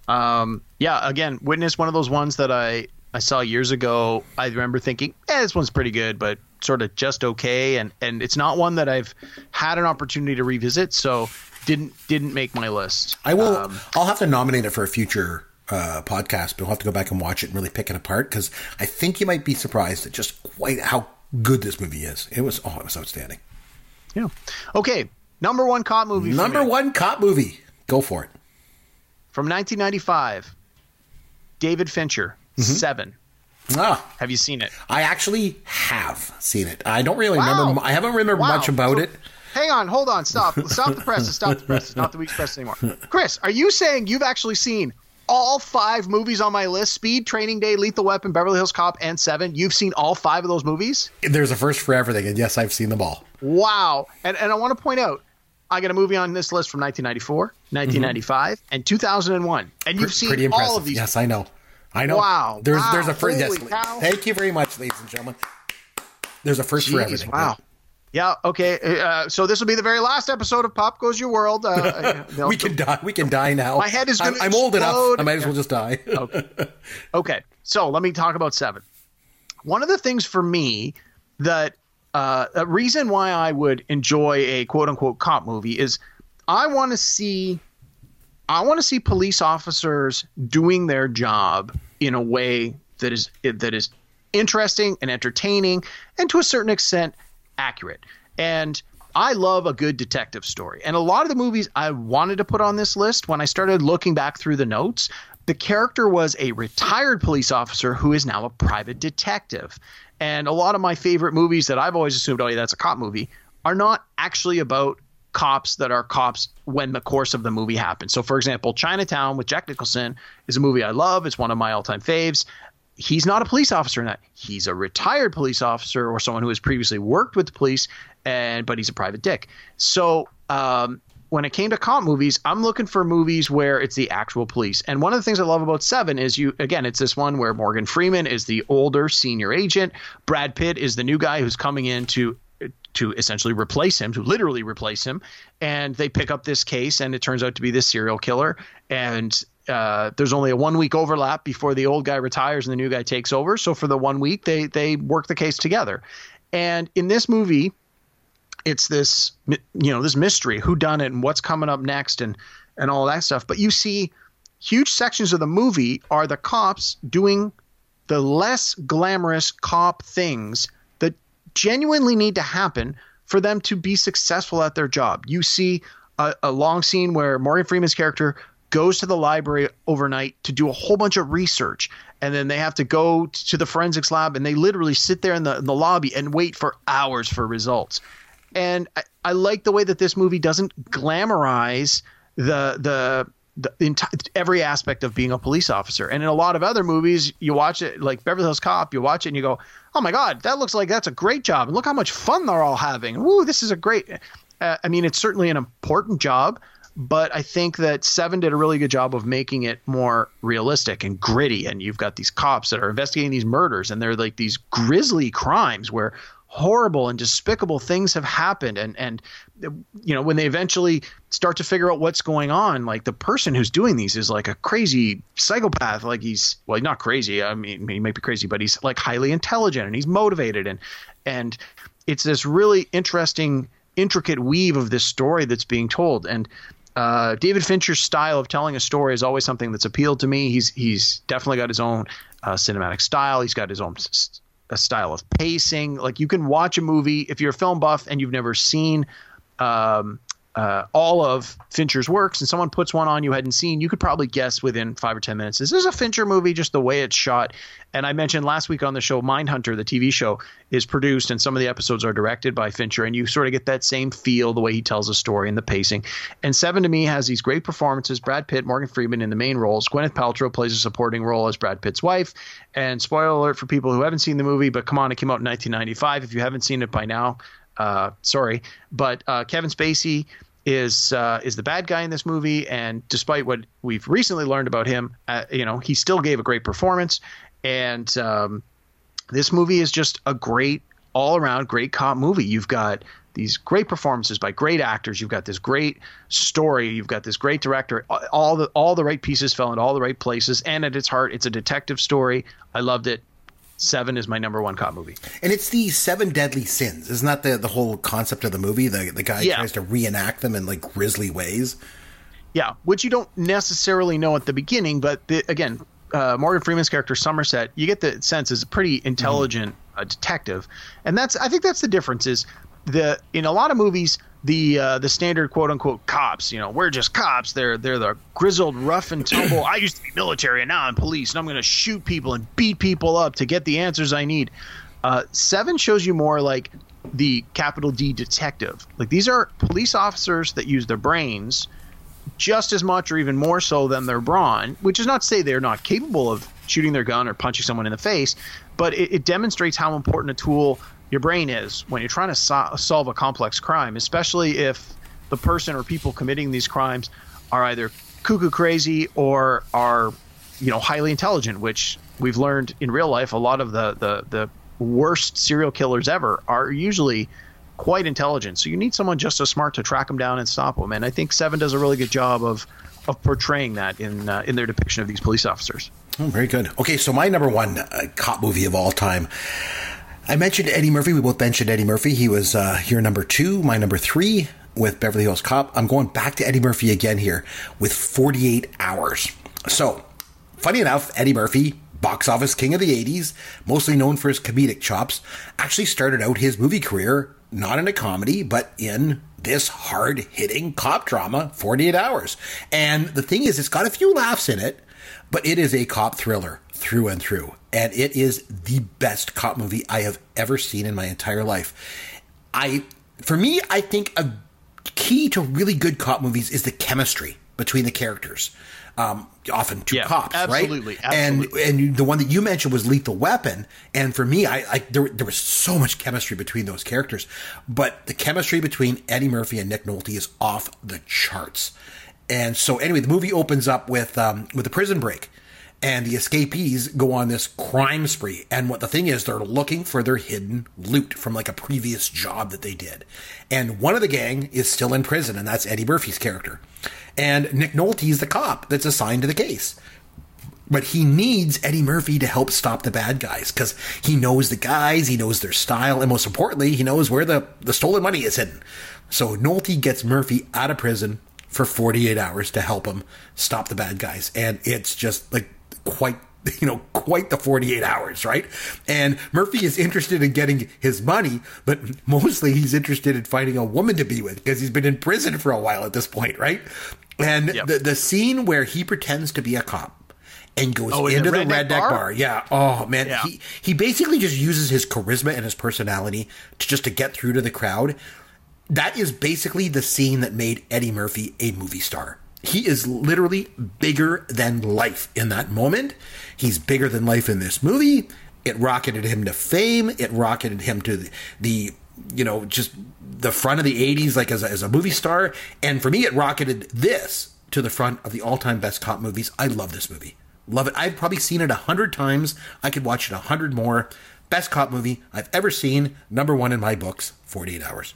Um, yeah, again, Witness, one of those ones that I, I saw years ago. I remember thinking, eh, this one's pretty good, but sort of just okay. And, and it's not one that I've had an opportunity to revisit, so didn't didn't make my list. I will. Um, I'll have to nominate it for a future uh, podcast, but we'll have to go back and watch it and really pick it apart because I think you might be surprised at just quite how good this movie is. It was. Oh, it was outstanding. yeah. Okay. Number one cop movie. Number one cop movie. Go for it. From 1995. David Fincher, Mm-hmm. Seven. Ah, Have you seen it? I actually have seen it. I don't really Wow. remember. I haven't remembered Wow. much about So- it. Hang on, hold on, stop, stop the press, stop the press. It's not the week's press anymore. Chris, are you saying you've actually seen all five movies on my list? Speed, Training Day, Lethal Weapon, Beverly Hills Cop, and Seven. You've seen all five of those movies? There's a first for everything, and yes, I've seen them all. Wow! And and I want to point out, I got a movie on this list from 1994, 1995, and 2001, and you've seen impressive. all of these. Yes, I know. I know. Wow. There's Wow. there's a first. Yes. Cow. Thank you very much, ladies and gentlemen. There's a first for everything. Wow. Yeah. Okay. Uh, so this will be the very last episode of Pop Goes Your World. Uh, we can die. We can die now. My head is I'm, I'm old enough. I might as well just die. okay. Okay, so let me talk about seven. One of the things for me that uh, a reason why I would enjoy a quote unquote cop movie is I want to see I want to see police officers doing their job in a way that is that is interesting and entertaining and to a certain extent accurate. And I love a good detective story. And a lot of the movies I wanted to put on this list when I started looking back through the notes, the character was a retired police officer who is now a private detective. And a lot of my favorite movies that I've always assumed, oh, yeah, that's a cop movie, are not actually about cops that are cops when the course of the movie happens. So, for example, Chinatown with Jack Nicholson is a movie I love. It's one of my all-time faves. He's not a police officer in that. He's a retired police officer or someone who has previously worked with the police, and but he's a private dick. So um, when it came to cop movies, I'm looking for movies where it's the actual police. And one of the things I love about Seven is you again, it's this one where Morgan Freeman is the older senior agent, Brad Pitt is the new guy who's coming in to to essentially replace him, to literally replace him, and they pick up this case, and it turns out to be this serial killer, and uh, there's only a one week overlap before the old guy retires and the new guy takes over. So for the one week, they they work the case together. And in this movie, it's this you know this mystery who done it and what's coming up next and and all that stuff. But you see huge sections of the movie are the cops doing the less glamorous cop things that genuinely need to happen for them to be successful at their job. You see a, a long scene where morgan freeman's character goes to the library overnight to do a whole bunch of research and then they have to go to the forensics lab and they literally sit there in the, in the lobby and wait for hours for results and I, I like the way that this movie doesn't glamorize the the the enti- every aspect of being a police officer. And in a lot of other movies, you watch it like Beverly Hills Cop, you watch it and you go, "Oh my God, that looks like that's a great job!" And look how much fun they're all having. Woo, this is a great. Uh, I mean, it's certainly an important job, but I think that Seven did a really good job of making it more realistic and gritty. And you've got these cops that are investigating these murders, and they're like these grisly crimes where horrible and despicable things have happened. And and you know when they eventually start to figure out what's going on like the person who's doing these is like a crazy psychopath. Like he's well not crazy. I mean he might be crazy but he's like highly intelligent and he's motivated. And and it's this really interesting intricate weave of this story that's being told. And uh, David Fincher's style of telling a story is always something that's appealed to me. He's he's definitely got his own uh, cinematic style. He's got his own s- a style of pacing. Like you can watch a movie if you're a film buff and you've never seen um, uh, all of Fincher's works, and someone puts one on you hadn't seen, you could probably guess within five or ten minutes. Is this is a Fincher movie? Just the way it's shot. And I mentioned last week on the show, Mindhunter, the TV show, is produced, and some of the episodes are directed by Fincher, and you sort of get that same feel the way he tells a story and the pacing. And Seven to me has these great performances: Brad Pitt, Morgan Freeman in the main roles. Gwyneth Paltrow plays a supporting role as Brad Pitt's wife. And spoiler alert for people who haven't seen the movie, but come on, it came out in 1995. If you haven't seen it by now, uh, sorry, but uh, Kevin Spacey is uh, is the bad guy in this movie, and despite what we've recently learned about him, uh, you know, he still gave a great performance. And um, this movie is just a great all around great cop movie. You've got these great performances by great actors. You've got this great story. You've got this great director. All the all the right pieces fell in all the right places. And at its heart, it's a detective story. I loved it. Seven is my number one cop movie. And it's the seven deadly sins. Isn't that the, the whole concept of the movie? The the guy Yeah. tries to reenact them in like grisly ways. Yeah, which you don't necessarily know at the beginning, but the, again, uh, Morgan Freeman's character Somerset, you get the sense is a pretty intelligent uh, detective, and that's I think that's the difference is the in a lot of movies the uh, the standard quote unquote cops, you know, we're just cops. They're they're the grizzled rough and tumble. I used to be military and now I'm police, and I'm going to shoot people and beat people up to get the answers I need. Uh, Seven shows you more like the capital D detective. Like these are police officers that use their brains just as much or even more so than their brawn, which is not to say they're not capable of shooting their gun or punching someone in the face, but it, it demonstrates how important a tool your brain is when you're trying to so- solve a complex crime, especially if the person or people committing these crimes are either cuckoo crazy or are, you know, highly intelligent, which we've learned in real life a lot of the the, the worst serial killers ever are usually quite intelligent. So you need someone just as smart to track them down and stop them. And I think Seven does a really good job of of portraying that in uh, in their depiction of these police officers. Oh, very good. Okay, so my number one uh, cop movie of all time. I mentioned Eddie Murphy. We both mentioned Eddie Murphy. He was uh, your number two, my number three with Beverly Hills Cop. I'm going back to Eddie Murphy again here with 48 Hours. So, funny enough, Eddie Murphy, box office king of the 80s, mostly known for his comedic chops, actually started out his movie career not in a comedy, but in this hard hitting cop drama, 48 Hours. And the thing is, it's got a few laughs in it, but it is a cop thriller through and through. And it is the best cop movie I have ever seen in my entire life. I, for me, I think a key to really good cop movies is the chemistry between the characters. Um, often two Yeah, cops, absolutely, right? absolutely. And and the one that you mentioned was Lethal Weapon, and for me, I, I there there was so much chemistry between those characters, but the chemistry between Eddie Murphy and Nick Nolte is off the charts. And so, anyway, the movie opens up with um, with a prison break, and the escapees go on this crime spree. And what the thing is, they're looking for their hidden loot from like a previous job that they did. And one of the gang is still in prison, and that's Eddie Murphy's character. And Nick Nolte is the cop that's assigned to the case. But he needs Eddie Murphy to help stop the bad guys because he knows the guys, he knows their style, and most importantly, he knows where the, the stolen money is hidden. So Nolte gets Murphy out of prison for 48 hours to help him stop the bad guys. And it's just like quite you know, quite the 48 hours, right? And Murphy is interested in getting his money, but mostly he's interested in finding a woman to be with because he's been in prison for a while at this point, right? And Yep. the, the scene where he pretends to be a cop and goes Oh, into the redneck redneck bar? bar? Yeah. Oh man, Yeah. he he basically just uses his charisma and his personality to just to get through to the crowd. That is basically the scene that made Eddie Murphy a movie star. He is literally bigger than life in that moment. He's bigger than life in this movie. It rocketed him to fame. It rocketed him to the, the you know, just the front of the 80s, like as a, as a movie star. And for me, it rocketed this to the front of the all time best cop movies. I love this movie. Love it. I've probably seen it a hundred times. I could watch it a hundred more. Best cop movie I've ever seen. Number one in my books, 48 hours.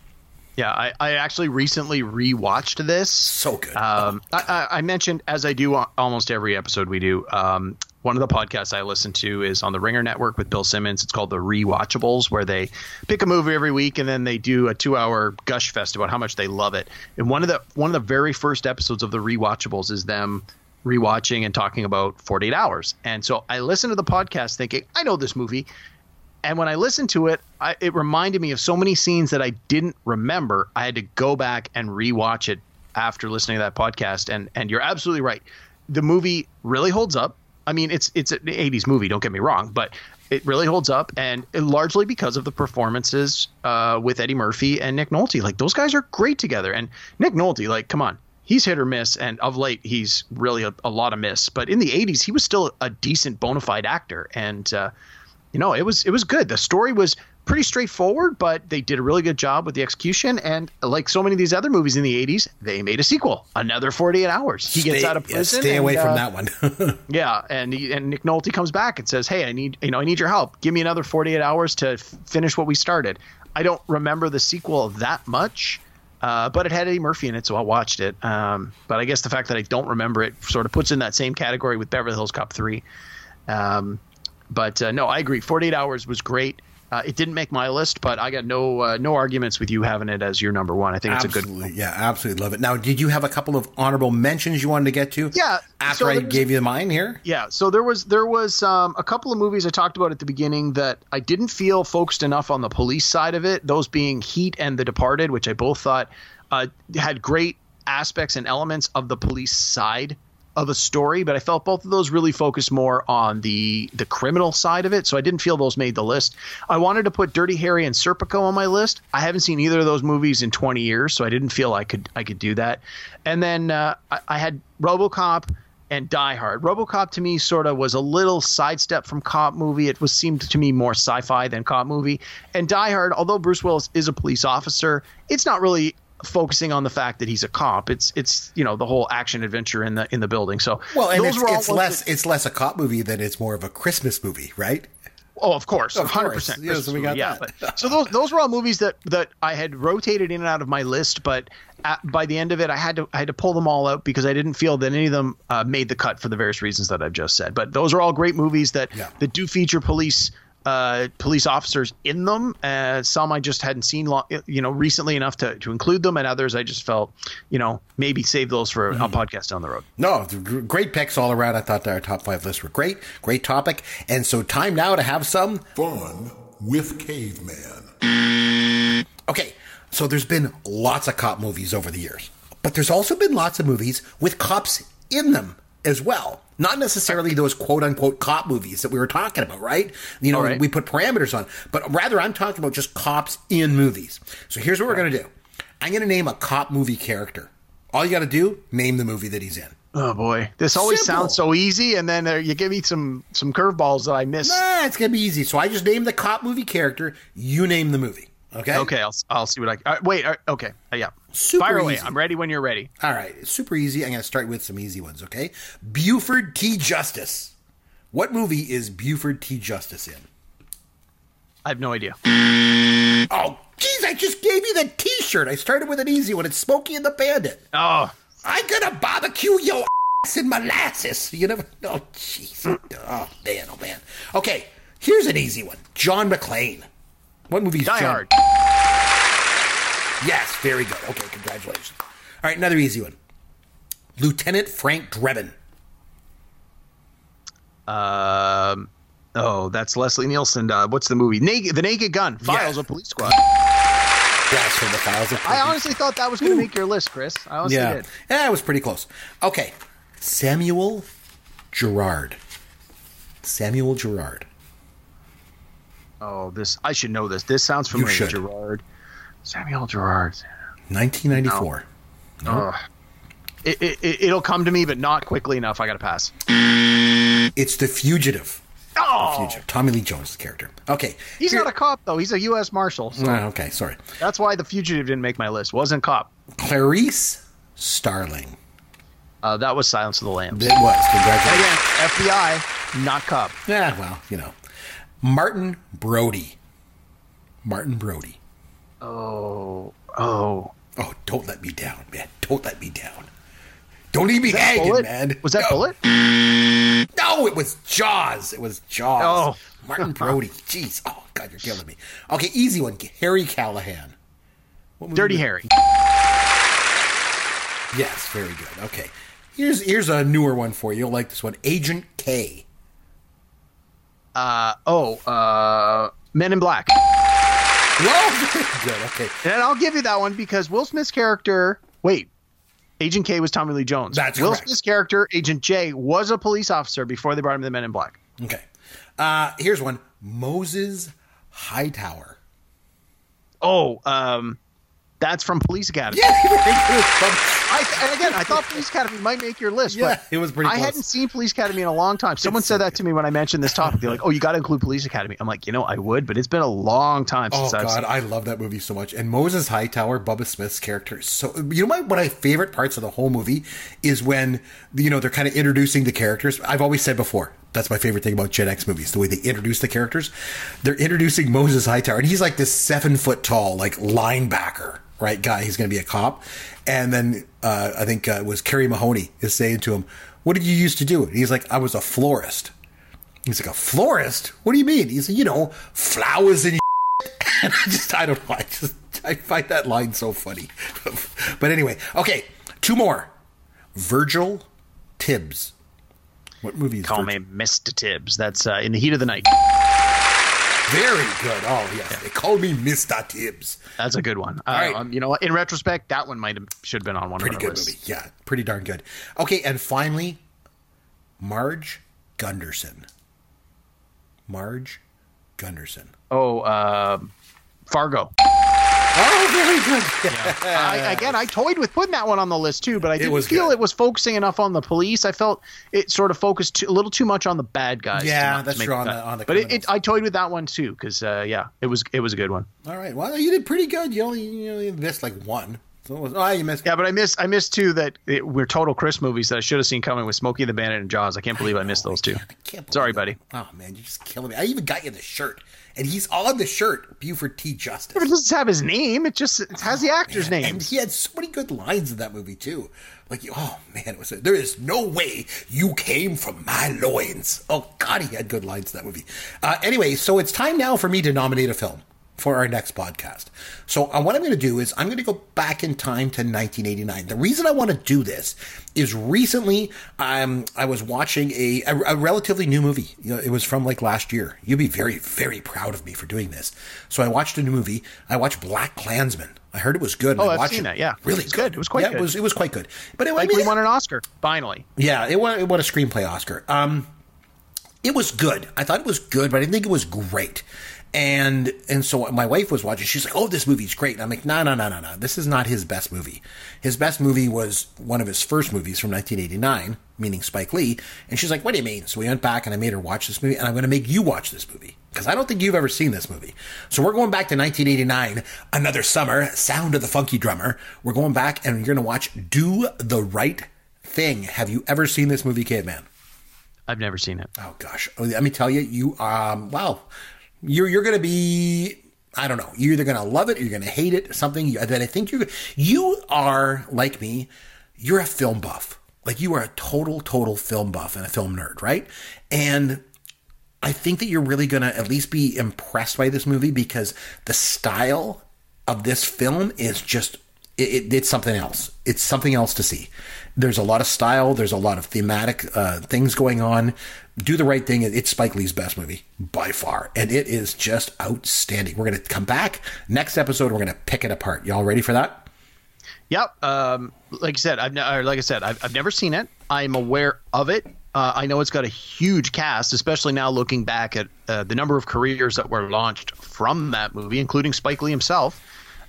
Yeah, I, I actually recently rewatched this. So good. Um, I, I mentioned, as I do almost every episode we do, um, one of the podcasts I listen to is on the Ringer Network with Bill Simmons. It's called The Rewatchables, where they pick a movie every week and then they do a two-hour gush fest about how much they love it. And one of the one of the very first episodes of The Rewatchables is them rewatching and talking about 48 Hours. And so I listened to the podcast thinking, I know this movie. And when I listened to it, I, it reminded me of so many scenes that I didn't remember. I had to go back and rewatch it after listening to that podcast. And and you're absolutely right. The movie really holds up. I mean, it's it's an '80s movie. Don't get me wrong, but it really holds up, and largely because of the performances uh, with Eddie Murphy and Nick Nolte. Like those guys are great together. And Nick Nolte, like, come on, he's hit or miss, and of late he's really a, a lot of miss. But in the '80s, he was still a decent bona fide actor, and uh, you know, it was it was good. The story was pretty straightforward, but they did a really good job with the execution. And like so many of these other movies in the '80s, they made a sequel, another 48 hours. He gets Stay- out of yeah, prison. stay away and, from uh, that one. Yeah, and he, and Nick Nolte comes back and says, "Hey, I need you know I need your help. Give me another 48 hours to f- finish what we started." I don't remember the sequel that much. Uh, but it had Eddie Murphy in it, so I watched it. Um, but I guess the fact that I don't remember it sort of puts in that same category with Beverly Hills Cop 3. Um, but uh, no, I agree. 48 Hours was great. Uh, it didn't make my list, but I got no uh, no arguments with you having it as your number one. I think it's a good absolutely, yeah, absolutely love it. Now, did you have a couple of honorable mentions you wanted to get to? Yeah, After so I gave you mine here. Yeah, so there was there was um, a couple of movies I talked about at the beginning that I didn't feel focused enough on the police side of it. Those being Heat and The Departed, which I both thought uh, had great aspects and elements of the police side of a story, but I felt both of those really focused more on the the criminal side of it. So I didn't feel those made the list. I wanted to put Dirty Harry and Serpico on my list. I haven't seen either of those movies in 20 years, so I didn't feel I could I could do that. And then uh, I, I had RoboCop and Die Hard. RoboCop to me sort of was a little sidestep from cop movie. It was seemed to me more sci-fi than cop movie. And Die Hard, although Bruce Willis is a police officer, it's not really focusing on the fact that he's a cop. It's it's you know the whole action adventure in the in the building. So Well, and those it's, it's less that- it's less a cop movie than it's more of a Christmas movie, right? Oh, of course, Of hundred percent. We got yeah, that. but- so those those were all movies that that I had rotated in and out of my list, but at, by the end of it, I had to I had to pull them all out because I didn't feel that any of them uh, made the cut for the various reasons that I've just said. But those are all great movies that Yeah. that do feature police. Uh, police officers in them. Uh, some I just hadn't seen, long, you know, recently enough to, to include them, and others I just felt, you know, maybe save those for Mm-hmm. a podcast down the road. No, great picks all around. I thought our top five lists were great. Great topic. And so time now to have some Fun with Caveman. Okay, so there's been lots of cop movies over the years, but there's also been lots of movies with cops in them as well. Not necessarily those quote unquote cop movies that we were talking about, right? You know, right. we put parameters on, but rather I'm talking about just cops in movies. So here's what we're going to do. I'm going to name a cop movie character. All you got to do, name the movie that he's in. Oh boy, this always Simple. sounds so easy, and then uh, you give me some some curveballs that I miss. Nah, it's going to be easy. So I just name the cop movie character. You name the movie. Okay. Okay, I'll I'll see what I. Uh, wait, uh, okay, uh, yeah. Super Fire away. easy. I'm ready when you're ready. All right. Super easy. I'm going to start with some easy ones. Okay. Buford T. Justice. What movie is Buford T. Justice in? I have no idea. Oh, jeez. I just gave you the T-shirt. I started with an easy one. It's Smokey and the Bandit. Oh, I'm gonna barbecue your ass in molasses. You never. Oh, jeez. Oh man. Oh man. Okay. Here's an easy one. John McClane. What movie is Die John? Hard. Yes. Very good. Okay. Congratulations. All right. Another easy one. Lieutenant Frank Drebin. Um. Oh, that's Leslie Nielsen. Uh, what's the movie? Naked, the Naked Gun. Files Yeah. of Police Squad. Yes, from the files of. I honestly thought that was going to make your list, Chris. I honestly Yeah. did. Yeah, it was pretty close. Okay. Samuel Gerard. Samuel Gerard. Oh, this I should know this. This sounds familiar. Gerard. Samuel Gerard. 1994. Ugh. It, it, it, it'll come to me, but not quickly enough. I got to pass. It's The Fugitive. Oh, Fugitive. Tommy Lee Jones' character. Okay. he's Here- not a cop though. He's a U.S. Marshal. So Ah, okay, sorry. that's why the fugitive didn't make my list. Wasn't cop. Clarice Starling. Uh, that was Silence of the Lambs. It was. Congratulations. again, FBI, not cop. Yeah, well, you know. Martin Brody. Martin Brody. Oh, oh. Oh, don't let me down, man. Don't let me down. Don't leave me hanging, Bullitt? man. Was that no. Bullitt? No, it was Jaws. It was Jaws. Oh. Martin Brody. Jeez. Oh, God, you're killing me. Okay, easy one. Harry Callahan. Dirty Harry. Yes, very good. Okay. Here's here's a newer one for you. You'll like this one. Agent K. Uh, oh, uh, Men in Black. Very good. Okay. And I'll give you that one because Will Smith's character. Wait, Agent K was Tommy Lee Jones. That's Will correct. Smith's character, Agent J, was a police officer before they brought him to the Men in Black. Okay. Uh, here's one. Moses Hightower. Oh, um, that's from Police Academy. Yeah, very. I, and again, I thought Police Academy might make your list. Yeah, but it was pretty I close. hadn't seen Police Academy in a long time. Someone It's said so that to me when I mentioned this topic. They're like, "Oh, you got to include Police Academy." I'm like, you know, I would, but it's been a long time Oh I've God, seen. I love that movie so much. And Moses Hightower, Bubba Smith's character, is so you know my one of my favorite parts of the whole movie is when you know they're kind of introducing the characters. I've always said before that's my favorite thing about Gen X movies, the way they introduce the characters. They're introducing Moses Hightower, and he's like this seven foot tall like linebacker, right guy. He's going to be a cop, and then uh, I think uh, it was Carey Mahoney is saying to him, "What did you used to do?" And he's like, "I was a florist." He's like, "A florist? What do you mean?" He's like, "You know, flowers and." And I just, I don't know. I just, I find that line so funny. but anyway, okay, two more. Virgil Tibbs. What movie is Call Virgil? me Mr. Tibbs. That's uh, in the heat of the night. Very good. Oh, yes. They call me Mr. Tibbs. That's a good one. Uh, right. um, you know? In retrospect, that one might have should have been on one Pretty of our good lists. movie. Yeah, pretty darn good. Okay, and finally, Marge Gunderson. Marge Gunderson. Oh, um Fargo. Oh, very good. I, again, I toyed with putting that one on the list too, but I didn't was feel good. it was focusing enough on the police. I felt it sort of focused too, a little too much on the bad guys. Yeah, that's true, on the- on the But it, it, I toyed with that one too because uh, yeah, it was it was a good one. All right. Well, you did pretty good. You only, you only missed like one. So was, oh, you missed. Yeah, but I missed I missed two that it, were total Chris movies that I should have seen coming with Smokey the Bandit and Jaws. I can't believe I missed those two. I can't believe Sorry, it. buddy. Oh man, you're just killing me. I even got you the shirt, and he's on the shirt. Buford T. Justice. It doesn't have his name. It just it has the actor's Man, name. and he had so many good lines in that movie too. Like, oh man, it was. There is no way you came from my loins. Oh God, he had good lines in that movie. Uh, anyway, so it's time now for me to nominate a film for our next podcast. So uh, what I'm going to do is I'm going to go back in time to 1989. The reason I want to do this is recently um, I was watching a, a, a relatively new movie. You know, it was from like last year. You'd be very, very proud of me for doing this. So I watched a new movie. I watched BlacKkKlansman. I heard it was good. Oh, I I've watched seen it. that, yeah. really It was good. It was quite yeah, good. It was it was quite good. But it, I mean, we won an Oscar finally. yeah, it won, it won a screenplay Oscar. Um, it was good. I thought it was good, but I didn't think it was great. And and so my wife was watching. She's like, "Oh, this movie's great." And I'm like, "No, no, no, no, no. This is not his best movie. His best movie was one of his first movies from 1989, meaning Spike Lee." And she's like, "What do you mean?" So we went back and I made her watch this movie, and I'm going to make you watch this movie because I don't think you've ever seen this movie. So we're going back to 1989, another summer, Sound of the Funky Drummer. We're going back and you're going to watch Do the Right Thing. Have you ever seen this movie, Caveman? I've never seen it. Oh gosh, let me tell you, you um, wow, you're you're gonna be. I don't know. You're either gonna love it or you're gonna hate it. Something that I think you you are like me. You're a film buff. Like you are a total total film buff and a film nerd, right? And I think that you're really gonna at least be impressed by this movie because the style of this film is just it, it, it's something else. It's something else to see. There's a lot of style. There's a lot of thematic uh, things going on. Do the right thing. It's Spike Lee's best movie by far, and it is just outstanding. We're going to come back next episode. We're going to pick it apart. Y'all ready for that? Yep. Um, like I said, I've ne- like I said, I've, I've never seen it. I'm aware of it. Uh, I know it's got a huge cast, especially now looking back at uh, the number of careers that were launched from that movie, including Spike Lee himself.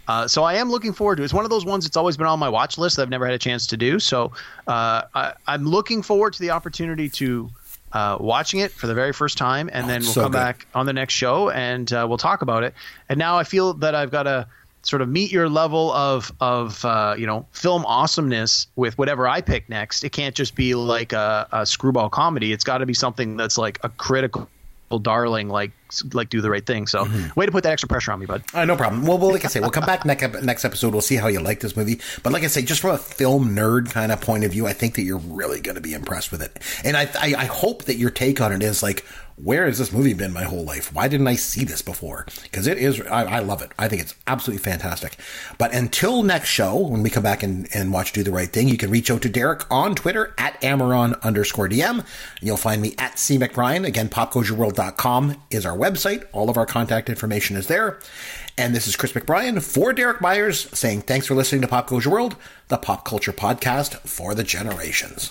Uh, so I am looking forward to it. It's one of those ones that's always been on my watch list that I've never had a chance to do. So uh, I, am looking forward to the opportunity to uh, watching it for the very first time, and then we'll so come good. back on the next show and uh, we'll talk about it. And now I feel that I've got to sort of meet your level of of uh, you know film awesomeness with whatever I pick next. It can't just be like a, a screwball comedy. It's got to be something that's like a critical darling, like like do the right thing. So Mm-hmm. way to put that extra pressure on me, bud. Uh, no problem. Well, well, like I say, we'll come back next next episode. We'll see how you like this movie. But like I say, just from a film nerd kind of point of view, I think that you're really going to be impressed with it. And I, I, I hope that your take on it is like, where has this movie been my whole life? Why didn't I see this before? Because it is, I, I love it. I think it's absolutely fantastic. But until next show, when we come back and, and watch Do the Right Thing, you can reach out to Derek on Twitter at Amaron underscore DM. You'll find me at C McBrien. Again, popgoesyourworld.com is our website. All of our contact information is there. And this is Chris McBrien for Derek Myers saying thanks for listening to Pop Goes Your World, the pop culture podcast for the generations.